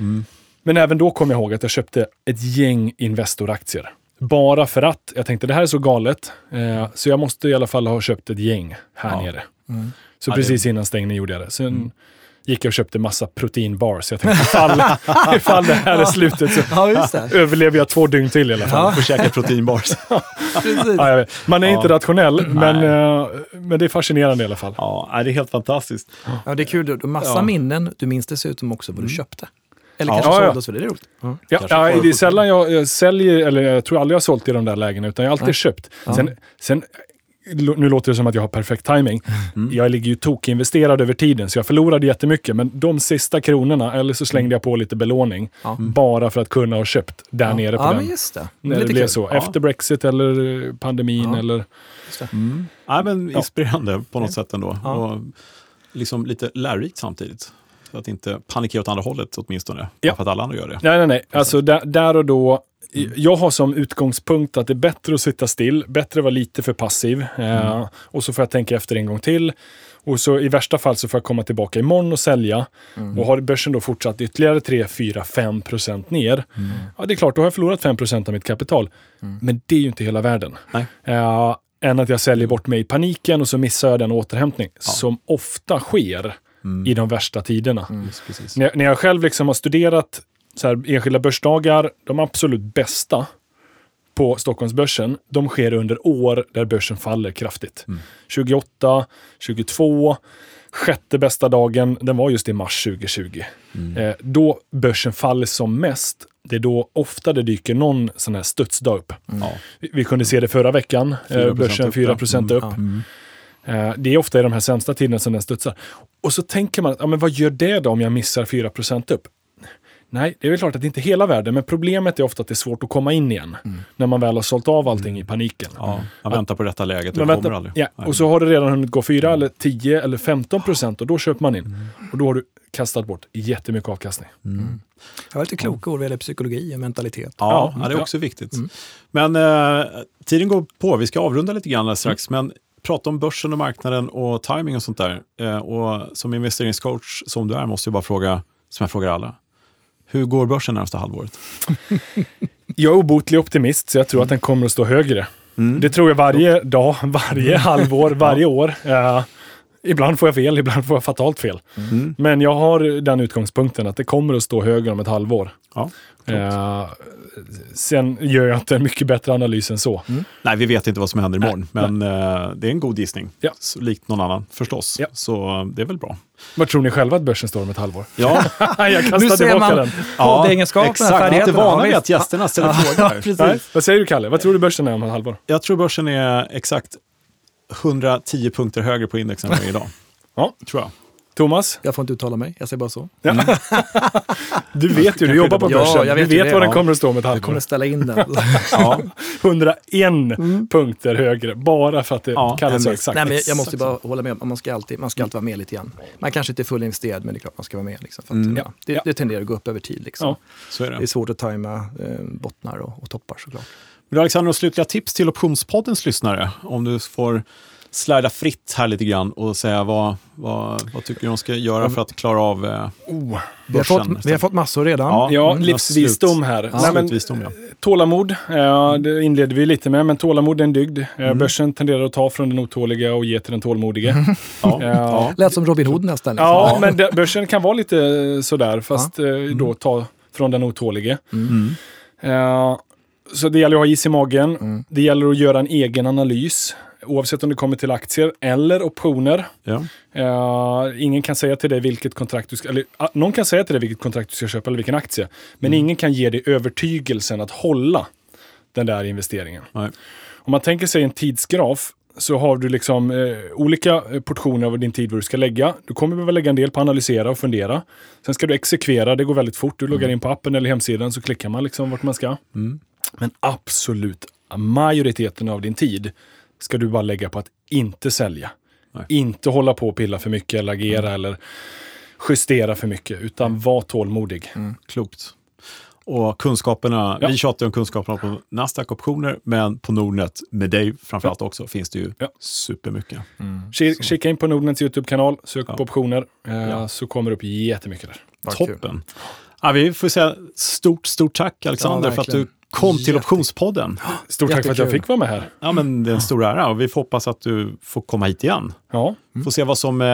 Mm. Men även då kom jag ihåg att jag köpte ett gäng Investor-aktier. Bara för att jag tänkte det här är så galet, eh, så jag måste i alla fall ha köpt ett gäng här ja. nere. Mm. Så ja, precis det... innan stängning gjorde jag det. Sen mm. gick jag och köpte massa proteinbars. Jag tänkte ifall, ifall det här är slutet så ja, överlever jag två dygn till i alla fall. Ja. Och käka proteinbars. ja, Man är inte rationell, men, uh, men det är fascinerande i alla fall. Ja, det är helt fantastiskt. Ja, det är kul. Du har massa minnen. Du minns dessutom också vad du mm. köpte. Eller kanske ja, såldes, för det är roligt. Ja, ja, ja det är sällan jag, jag, säljer, eller jag tror aldrig jag har sålt i de där lägena, utan jag har alltid Nej. köpt. Sen, sen, nu låter det som att jag har perfekt timing. Mm. Jag ligger ju tokinvesterad över tiden, så jag förlorade jättemycket. Men de sista kronorna, eller så slängde jag på lite belåning, mm. bara för att kunna ha köpt där ja. nere på ja, den. Men just det. När det blev så. Efter Brexit eller pandemin eller... Mm. Ja, men inspirerande på något sätt ändå. Och liksom lite lärorikt samtidigt. Så att inte panikera åt andra hållet åtminstone. Ja. För att alla andra gör det. Nej, nej, nej. Alltså där, där och då. Jag har som utgångspunkt att det är bättre att sitta still, bättre att vara lite för passiv. Eh, och så får jag tänka efter en gång till. Och så i värsta fall så får jag komma tillbaka imorgon och sälja. Och har börsen då fortsatt ytterligare 3, 4, 5 procent ner. Ja, det är klart, då har jag förlorat 5 procent av mitt kapital. Men det är ju inte hela världen. Eh, än att jag säljer bort mig i paniken och så missar jag den återhämtning som ofta sker i de värsta tiderna. Precis. När, jag, när jag själv liksom har studerat så här, enskilda börsdagar, de absolut bästa på Stockholmsbörsen, de sker under år där börsen faller kraftigt. 28, 22, sjätte bästa dagen, den var just i mars 2020. Eh, då börsen faller som mest, det är då ofta det dyker någon sån här studsdag upp. Ja. Vi, vi kunde se det förra veckan, eh, 4% börsen upp, 4 ja. procent Mm, upp. Eh, Det är ofta i de här sämsta tiderna som den studsar. Och så tänker man, ja, men vad gör det då om jag missar 4% upp? Nej, det är väl klart att det inte är hela världen, men problemet är ofta att det är svårt att komma in igen. När man väl har sålt av allting i paniken. Ja, man väntar på rätta läget och det kommer aldrig. ja, och så har det redan hunnit gå 4 eller 10 eller 15 procent och då köper man in. Och då har du kastat bort jättemycket avkastning. Jag har lite kloka ord vad gäller psykologi och mentalitet. Ja, Ja, det är ja. också viktigt. Men eh, tiden går på, vi ska avrunda lite grann strax, men prata om börsen och marknaden och timing och sånt där. Eh, och som investeringscoach som du är måste jag bara fråga, som jag frågar alla, hur går börsen närmsta halvåret? Jag är obotlig optimist, så jag tror att den kommer att stå högre. Det tror jag varje dag, varje halvår, varje år. Eh, ibland får jag fel, ibland får jag fatalt fel. Mm. Men jag har den utgångspunkten att det kommer att stå högre om ett halvår. Ja, Eh, sen gör jag inte en mycket bättre analys än så. Nej, vi vet inte vad som händer imorgon, men eh, det är en god gissning. Ja. Så, likt någon annan förstås. Ja. Så eh, det är väl bra. Vad tror ni själva att börsen står om ett halvår? Ja, jag Nu kastar ser tillbaka man den. kodegenskaperna, exakt. Jag är inte vana Ja, vid att gästerna ställer Ja, frågor. precis. Nej, vad säger du Kalle? Vad tror du börsen är om ett halvår? Jag tror börsen är exakt 110 punkter högre på indexen än idag. Ja. Tror jag. Thomas? Jag får inte uttala mig, jag säger bara så. Du vet ju, du jobbar på Ja, börsen. jag du vet ju vet det, vad den ja. kommer att stå om ett Jag kommer halvår. att ställa in den. Ja. 101 Mm. punkter högre, bara för att det Ja, kallas så exakt. Nej, men jag måste bara hålla med, man ska, alltid, man ska alltid vara med lite grann. Man kanske inte är fullinvesterad, men det är klart man ska vara med. Liksom, för att, Mm. ja, det, Ja. det tenderar att gå upp över tid. Liksom. Ja. Så är det. Det är svårt att tajma eh, bottnar och, och toppar såklart. Vill du Alexander, några slutliga tips till Optionspoddens lyssnare? Om du får slida fritt här lite grann och säga vad, vad, vad tycker du de ska göra för att klara av eh, Oh. Vi har, fått, vi har fått massor redan. Ja. Ja, Mm. livsvisdom här. Ja, Nej, men, ja. tålamod, ja, det inledde vi lite med, men tålamod är en dygd. Eh, Mm. Börsen tenderar att ta från den otåliga och ge till den tålmodige. Ja. Ja. Ja. Lät som Robin Hood nästan. Liksom. Ja, men det, börsen kan vara lite sådär, fast eh, då ta från den otålige. Mm. Eh, så det gäller att ha is i magen. Mm. Det gäller att göra en egen analys, oavsett om det kommer till aktier eller optioner. Ja. Eh, ingen kan säga till dig vilket kontrakt du ska, eller ah, någon kan säga till dig vilket kontrakt du ska köpa eller vilken aktie. Men Mm. ingen kan ge dig övertygelsen att hålla den där investeringen. Nej. Om man tänker sig en tidsgraf så har du liksom eh, olika eh, portioner av din tid vad du ska lägga. Du kommer behöva lägga en del på att analysera och fundera. Sen ska du exekvera, det går väldigt fort. Du loggar in på appen eller hemsidan så klickar man liksom vart man ska. Mm. Men absolut majoriteten av din tid ska du bara lägga på att inte sälja. Nej. Inte hålla på och pilla för mycket eller agera eller justera för mycket, utan var tålmodig. Klokt. Och kunskaperna, Ja. vi tjatar om kunskaperna på Nasdaq-optioner, men på Nordnet, med dig framförallt också, finns det ju Ja. supermycket. Ki- Kika in på Nordnets YouTube-kanal, sök Ja. på optioner, eh, Ja. så kommer det upp jättemycket där. Kul. Toppen. Ja, vi får säga stort, stort tack Alexander Ja, för att du. Kom till Jätte- Optionspodden. Stort tack för att jag Jättekul. fick vara med här. Ja, men det är en stor ära och vi får hoppas att du får komma hit igen. Ja, Får se vad som eh,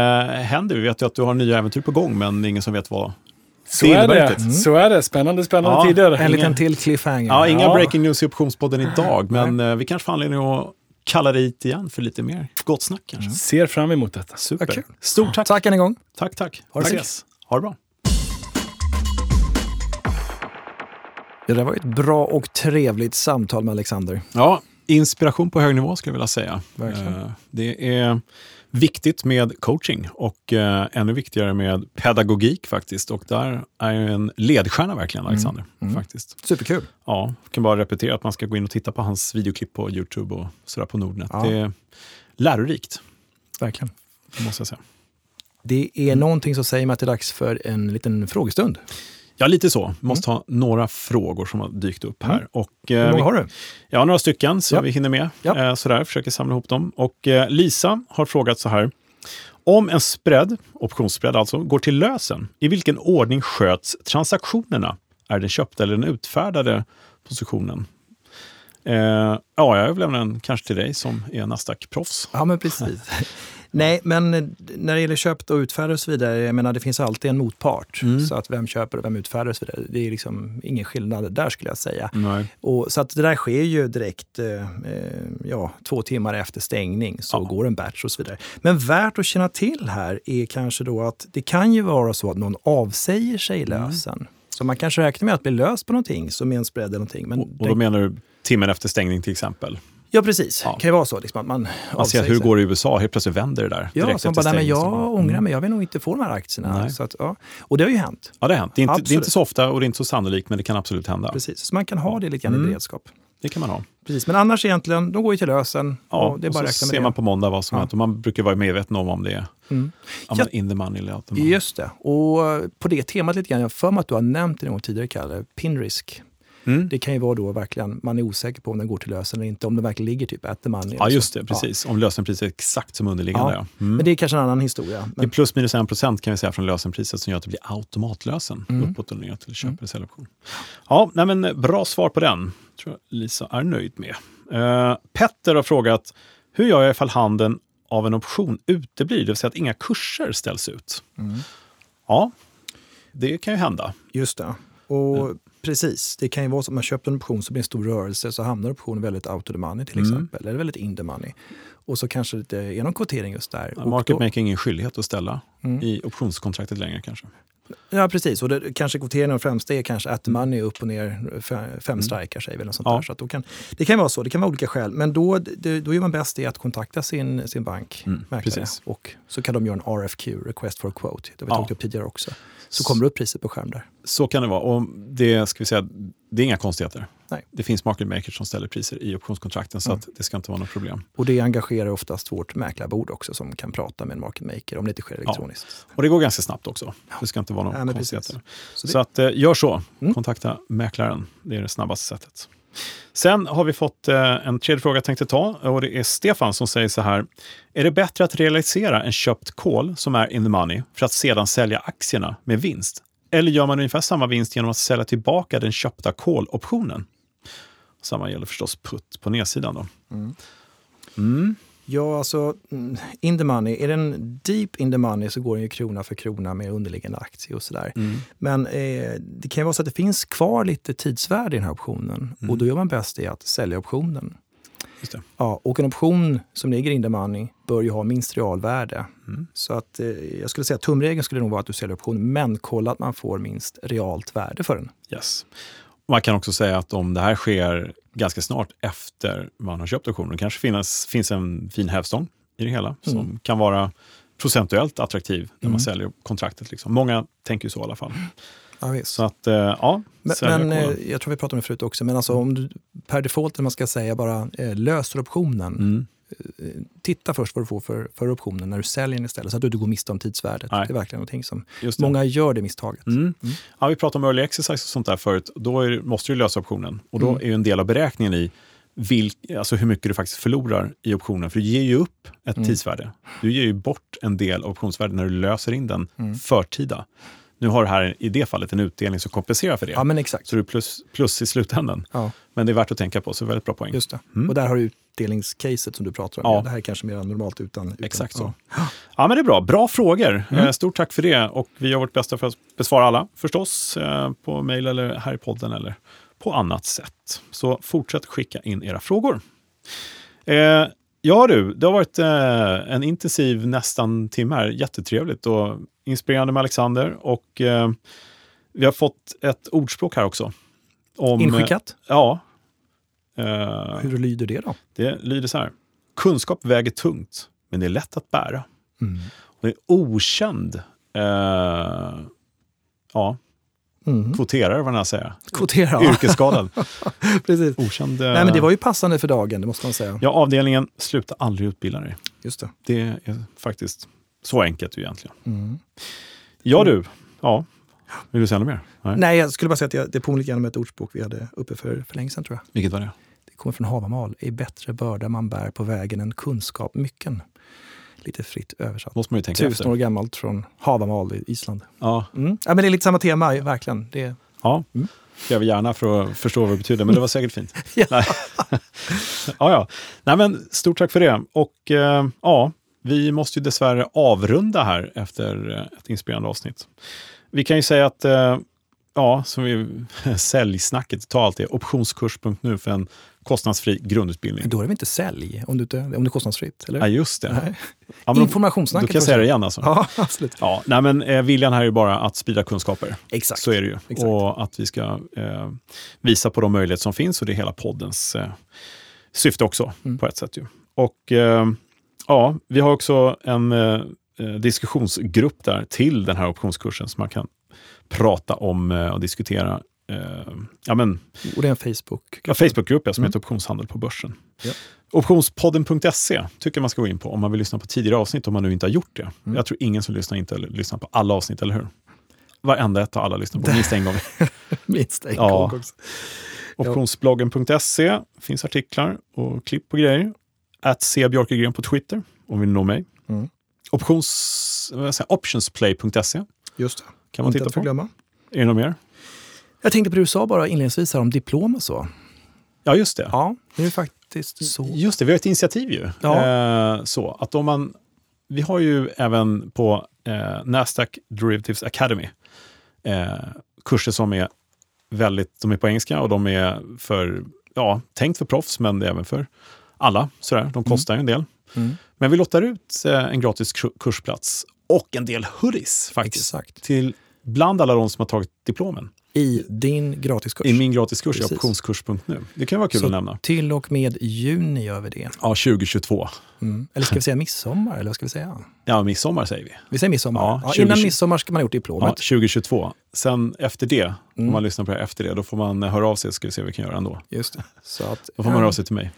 händer. Vi vet ju att du har nya äventyr på gång, men ingen som vet vad. så Det är det. inte. Så är det. Spännande, spännande Ja, tider. En liten till cliffhanger. Ja, inga Ja. breaking news i Optionspodden idag, men eh, vi kanske får anledning att kalla dig hit igen för lite mer gott snack kanske. Ser fram emot detta. Super. Stort tack. Tack än en gång. Tack, tack. Ha det ses. Ha det bra. Det var ett bra och trevligt samtal med Alexander. Ja, inspiration på hög nivå skulle jag vilja säga. Verkligen. Eh, Det är viktigt med coaching och eh, ännu viktigare med pedagogik faktiskt. Och där är ju en ledstjärna verkligen, Alexander. Faktiskt. Superkul. Ja, jag kan bara repetera att man ska gå in och titta på hans videoklipp på YouTube och sådär på Nordnet. Ja. Det är lärorikt, Verkligen. måste jag säga. Det är mm. någonting som säger mig att det är dags för en liten frågestund. Ja, lite så. Vi måste mm. ha några frågor som har dykt upp här. Mm. Och, eh, Hur många har du? Ja, några stycken, så ja. vi hinner med. Ja. Eh, sådär, försöker samla ihop dem. Och eh, Lisa har frågat så här. Om en spread, optionsspread alltså, går till lösen, i vilken ordning sköts transaktionerna? Är den köpta eller den utfärdade positionen? Eh, ja, jag överlämnar den kanske till dig som är Nasdaq-proffs. Ja, men precis. Nej, men när det gäller köpt och utfärdare och så vidare, jag menar det finns alltid en motpart. Mm. Så att vem köper och vem utfärdar och så vidare. Det är liksom ingen skillnad där skulle jag säga. Och, så att det där sker ju direkt eh, eh, ja, två timmar efter stängning så ja. går en batch och så vidare. Men värt att känna till här är kanske då att det kan ju vara så att någon avsäger sig mm. lösen. Mm. Så man kanske räknar med att bli löst på någonting, som är en spread eller någonting. Men och, och då menar du timmen efter stängning till exempel? Ja, precis. Ja. Det kan ju vara så. Liksom, att man man ser hur det går i USA, helt plötsligt vänder det där. Ja, man bara, nej, men jag mm. ångrar mig, jag vill nog inte få de här aktierna. Så att, ja. Och det har ju hänt. Ja, det har hänt. Det är, inte, det är, inte, så ofta och det är inte så sannolikt, men det kan absolut hända. Precis, så man kan ha det lite grann mm. i beredskap. Det kan man ha. Precis, men annars egentligen, de går ju till lösen. Ja, och det är bara och så ser man på måndag vad som ja. hänt. Man brukar vara medveten om om det är mm. ja, in the money eller out the money. Just det. Och på det temat lite grann, jag har för mig att du har nämnt det någon gång tidigare, Kalle, Pinrisk. Mm. Det kan ju vara då verkligen, man är osäker på om den går till lösen eller inte, om den verkligen ligger typ at the money. Ja, just det, precis. Ja. Om lösenpriset är exakt som underliggande. Ja. Mm. Men det är kanske en annan historia. Men... Det är plus minus en procent kan vi säga från lösenpriset som gör att det blir automatlösen mm. uppåt eller ner till köp mm. eller säljoption. Ja, nej, men bra svar på den. tror jag Lisa är nöjd med. Uh, Petter har frågat, hur gör jag ifall handeln av en option uteblir, det vill säga att inga kurser ställs ut? Mm. Ja, det kan ju hända. Just det. Och Precis. Det kan ju vara så att man köpt en option som blir en stor rörelse så hamnar optionen väldigt out of the money till mm. exempel. Eller väldigt in the money. Och så kanske det är någon kvotering just där. Ja, market making är ingen skyldighet att ställa mm. i optionskontraktet längre kanske. Ja, precis. Och det, kanske kvoteringen främst är kanske at the money upp och ner, fem mm. strikar säger vi. Sånt ja. Så att då kan, det kan vara så, det kan vara olika skäl. Men då, det, då är man bäst i att kontakta sin, sin bank, mm, och så kan de göra en RFQ, request for a quote. Det har vi tagit upp tidigare också så kommer det upp priset på skärm där. Så kan det vara. Och det, ska vi säga, det är inga konstigheter. Nej. Det finns market makers som ställer priser i optionskontrakten, så mm. att det ska inte vara något problem. Och det engagerar oftast vårt mäklarbord också, som kan prata med en market maker om det inte sker elektroniskt. Ja. Och det går ganska snabbt också. Det ska inte vara några ja, konstigheter. Så, det... så, att, eh, gör så. Mm. Kontakta mäklaren. Det är det snabbaste sättet. Sen har vi fått eh, en tredje fråga jag tänkte ta och det är Stefan som säger så här. Är det bättre att realisera en köpt call som är in the money för att sedan sälja aktierna med vinst? Eller gör man ungefär samma vinst genom att sälja tillbaka den köpta call-optionen? Samma gäller förstås putt på nedsidan. Då. Mm. Mm. Ja, alltså mm, in the money. Är den deep in the money så går den ju krona för krona med underliggande aktie och sådär. Mm. Men eh, det kan ju vara så att det finns kvar lite tidsvärde i den här optionen mm. och då gör man bäst i att sälja optionen. Ja, och en option som ligger in the money bör ju ha minst realvärde. Mm. Så att, eh, jag skulle säga att tumregeln skulle nog vara att du säljer optionen, men kolla att man får minst realt värde för den. Yes. Man kan också säga att om det här sker ganska snart efter man har köpt optionen, kanske finns, finns en fin hävstång i det hela mm. som kan vara procentuellt attraktiv när mm. man säljer kontraktet. Liksom. Många tänker ju så i alla fall. Ja, så att, eh, ja. Men, men eh, jag tror vi pratade om det förut också, men alltså om du per default, man ska säga, bara eh, löser optionen. Mm. Titta först vad du får för, för optionen när du säljer den istället, så att du inte går miste om tidsvärdet. Nej. Det är verkligen någonting som många gör det misstaget. Mm. Mm. Ja, vi pratade om early exercise och sånt där förut. Då är, måste du lösa optionen och då mm. är en del av beräkningen i vilk, alltså hur mycket du faktiskt förlorar i optionen. För du ger ju upp ett mm. tidsvärde. Du ger ju bort en del av optionsvärdet när du löser in den mm. förtida. Nu har du här i det fallet en utdelning som kompenserar för det. Ja, men exakt. Så du är plus, plus i slutändan. Ja. Men det är värt att tänka på, så väldigt bra poäng. Just det. Mm. Och där har du utdelningscaset som du pratar om. Ja. Det här är kanske mer normalt utan... utan exakt så. Ja. ja. men det är bra. Bra frågor. Mm. Eh, stort tack för det. Och vi gör vårt bästa för att besvara alla, förstås. Eh, på mejl eller här i podden eller på annat sätt. Så fortsätt skicka in era frågor. Eh, Ja du, det har varit eh, en intensiv nästan timme här. Jättetrevligt och inspirerande med Alexander. Och eh, vi har fått ett ordspråk här också. Om, Inskickat? Eh, ja. Eh, Hur lyder det då? Det lyder så här. Kunskap väger tungt, men det är lätt att bära. Mm. Och det är okänd eh, ja, Mm. Kvoterare, vad jag säga. Kvotera. Yrkesskadad. Precis. Okänd, Nej, men det var ju passande för dagen, det måste man säga. Ja, avdelningen Sluta aldrig utbilda dig. Just det. Det är faktiskt Så enkelt egentligen. Mm. Ja du, ja. Vill du säga något mer? Nej. Nej, jag skulle bara säga att jag, det påminner genom ett ordspråk vi hade uppe för, för länge sedan tror jag. Vilket var det? Det kommer från Havamal. Är bättre börda man bär på vägen än kunskap mycken. Lite fritt översatt. Måste man ju tänka Tusen efter. år gammalt från Havamal i Island. Ja. Mm. ja. men det är lite samma tema, verkligen. Det... Ja, mm. skrev gärna för att förstå vad det betyder, men det var säkert fint. ja. Nej. ja, ja. Nej, men stort tack för det. Och eh, ja, vi måste ju dessvärre avrunda här efter eh, ett inspirerande avsnitt. Vi kan ju säga att eh, ja, som vi, säljsnacket, ta allt det, optionskurs.nu för en kostnadsfri grundutbildning. Då är det inte sälj, om, du, om det är kostnadsfritt? Eller? Ja, just det. Ja, Informationssnacket. Då kan jag säga det igen alltså. Ja, absolut. Ja, nej, men, eh, viljan här är ju bara att sprida kunskaper. Exakt. Så är det ju. Exakt. Och att vi ska eh, visa på de möjligheter som finns och det är hela poddens eh, syfte också mm. på ett sätt. Ju. Och eh, ja, vi har också en eh, eh, diskussionsgrupp där till den här optionskursen som man kan prata om och diskutera. Eh, ja, men, och det är en Facebook-grupp? Ja, Facebookgrupp ja, som mm. heter Optionshandel på börsen. Ja. Optionspodden.se tycker man ska gå in på om man vill lyssna på tidigare avsnitt, om man nu inte har gjort det. Mm. Jag tror ingen som lyssnar inte lyssnar på alla avsnitt, eller hur? Varenda ett har alla lyssnat på, minst en gång. minst en ja. gång också. Optionsbloggen.se finns artiklar och klipp och grejer. Att se Björkegren på Twitter om vi vill nå mig. Mm. Options, optionsplay.se. Just det. Kan man Inte titta på. Glömma. Är det något mer? Jag tänkte på det du sa bara inledningsvis här om diplom och så. Ja, just det. Ja, det är faktiskt så. Just det, vi har ett initiativ ju. Ja. Eh, så att om man, vi har ju även på eh, Nasdaq Derivatives Academy eh, kurser som är väldigt, de är på engelska och de är för, ja, tänkt för proffs, men det är även för alla. Sådär. De mm. kostar mm. en del. Mm. Men vi lottar ut eh, en gratis kursplats och en del hoodies faktiskt. Exakt. Till bland alla de som har tagit diplomen. I din gratiskurs? I min gratiskurs, Precis. optionskurs.nu. Det kan vara kul Så att nämna. Till och med juni gör vi det? Ja, 2022. Mm. Eller ska vi säga midsommar? Eller vad ska vi säga? Ja, midsommar säger vi. Vi säger midsommar. Ja, ja, 20... Innan midsommar ska man ha gjort diplomet. Ja, 2022. Sen efter det, mm. om man lyssnar på det här efter det, då får man höra av sig så ska vi se vad vi kan göra ändå. Just det. Så att, då får man höra av sig till mig.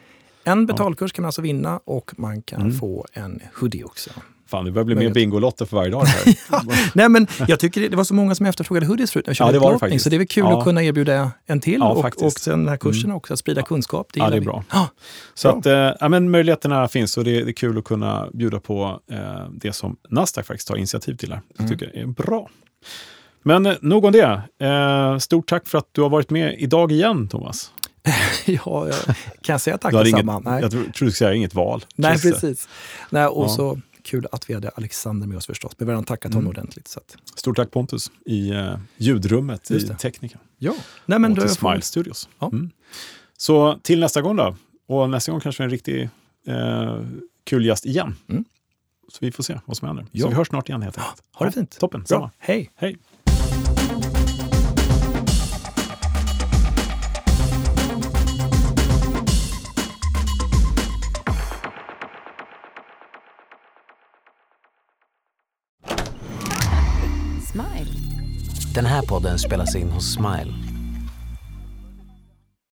En betalkurs kan man alltså vinna och man kan mm. få en hoodie också. Fan, det börjar bli mer Bingolotter för varje dag. Här. ja, nej, men jag tycker det var så många som efterfrågade hoodies förut. Ja, det var det faktiskt. Så det är väl kul ja. att kunna erbjuda en till ja, och, och sen den här kursen mm. också, att sprida kunskap. Det ja, det är bra. Ah, så bra. att, äh, men möjligheterna finns och det, det, är kul att kunna bjuda på äh, det som Nasdaq faktiskt tar initiativ till. Här. Jag mm. tycker det är bra. Men äh, nog om det. Äh, stort tack för att du har varit med idag igen, Thomas. ja, jag kan jag säga tack detsamma? Jag trodde du skulle säga inget val. Nej, precis. Nej, och ja. så kul att vi hade Alexander med oss förstås. Men vi har redan tackat honom mm. ordentligt. Så att... Stort tack Pontus i uh, ljudrummet i Teknika. Ja. Nej, men och till Smile får... Studios. Ja. Mm. Så till nästa gång då. Och nästa gång kanske en riktig uh, kul gäst igen. Mm. Så vi får se vad som händer. Ja. Så vi hörs snart igen helt enkelt. Ha det fint. Toppen. Bra. Hej. Hej. Den här podden spelas in hos Smile.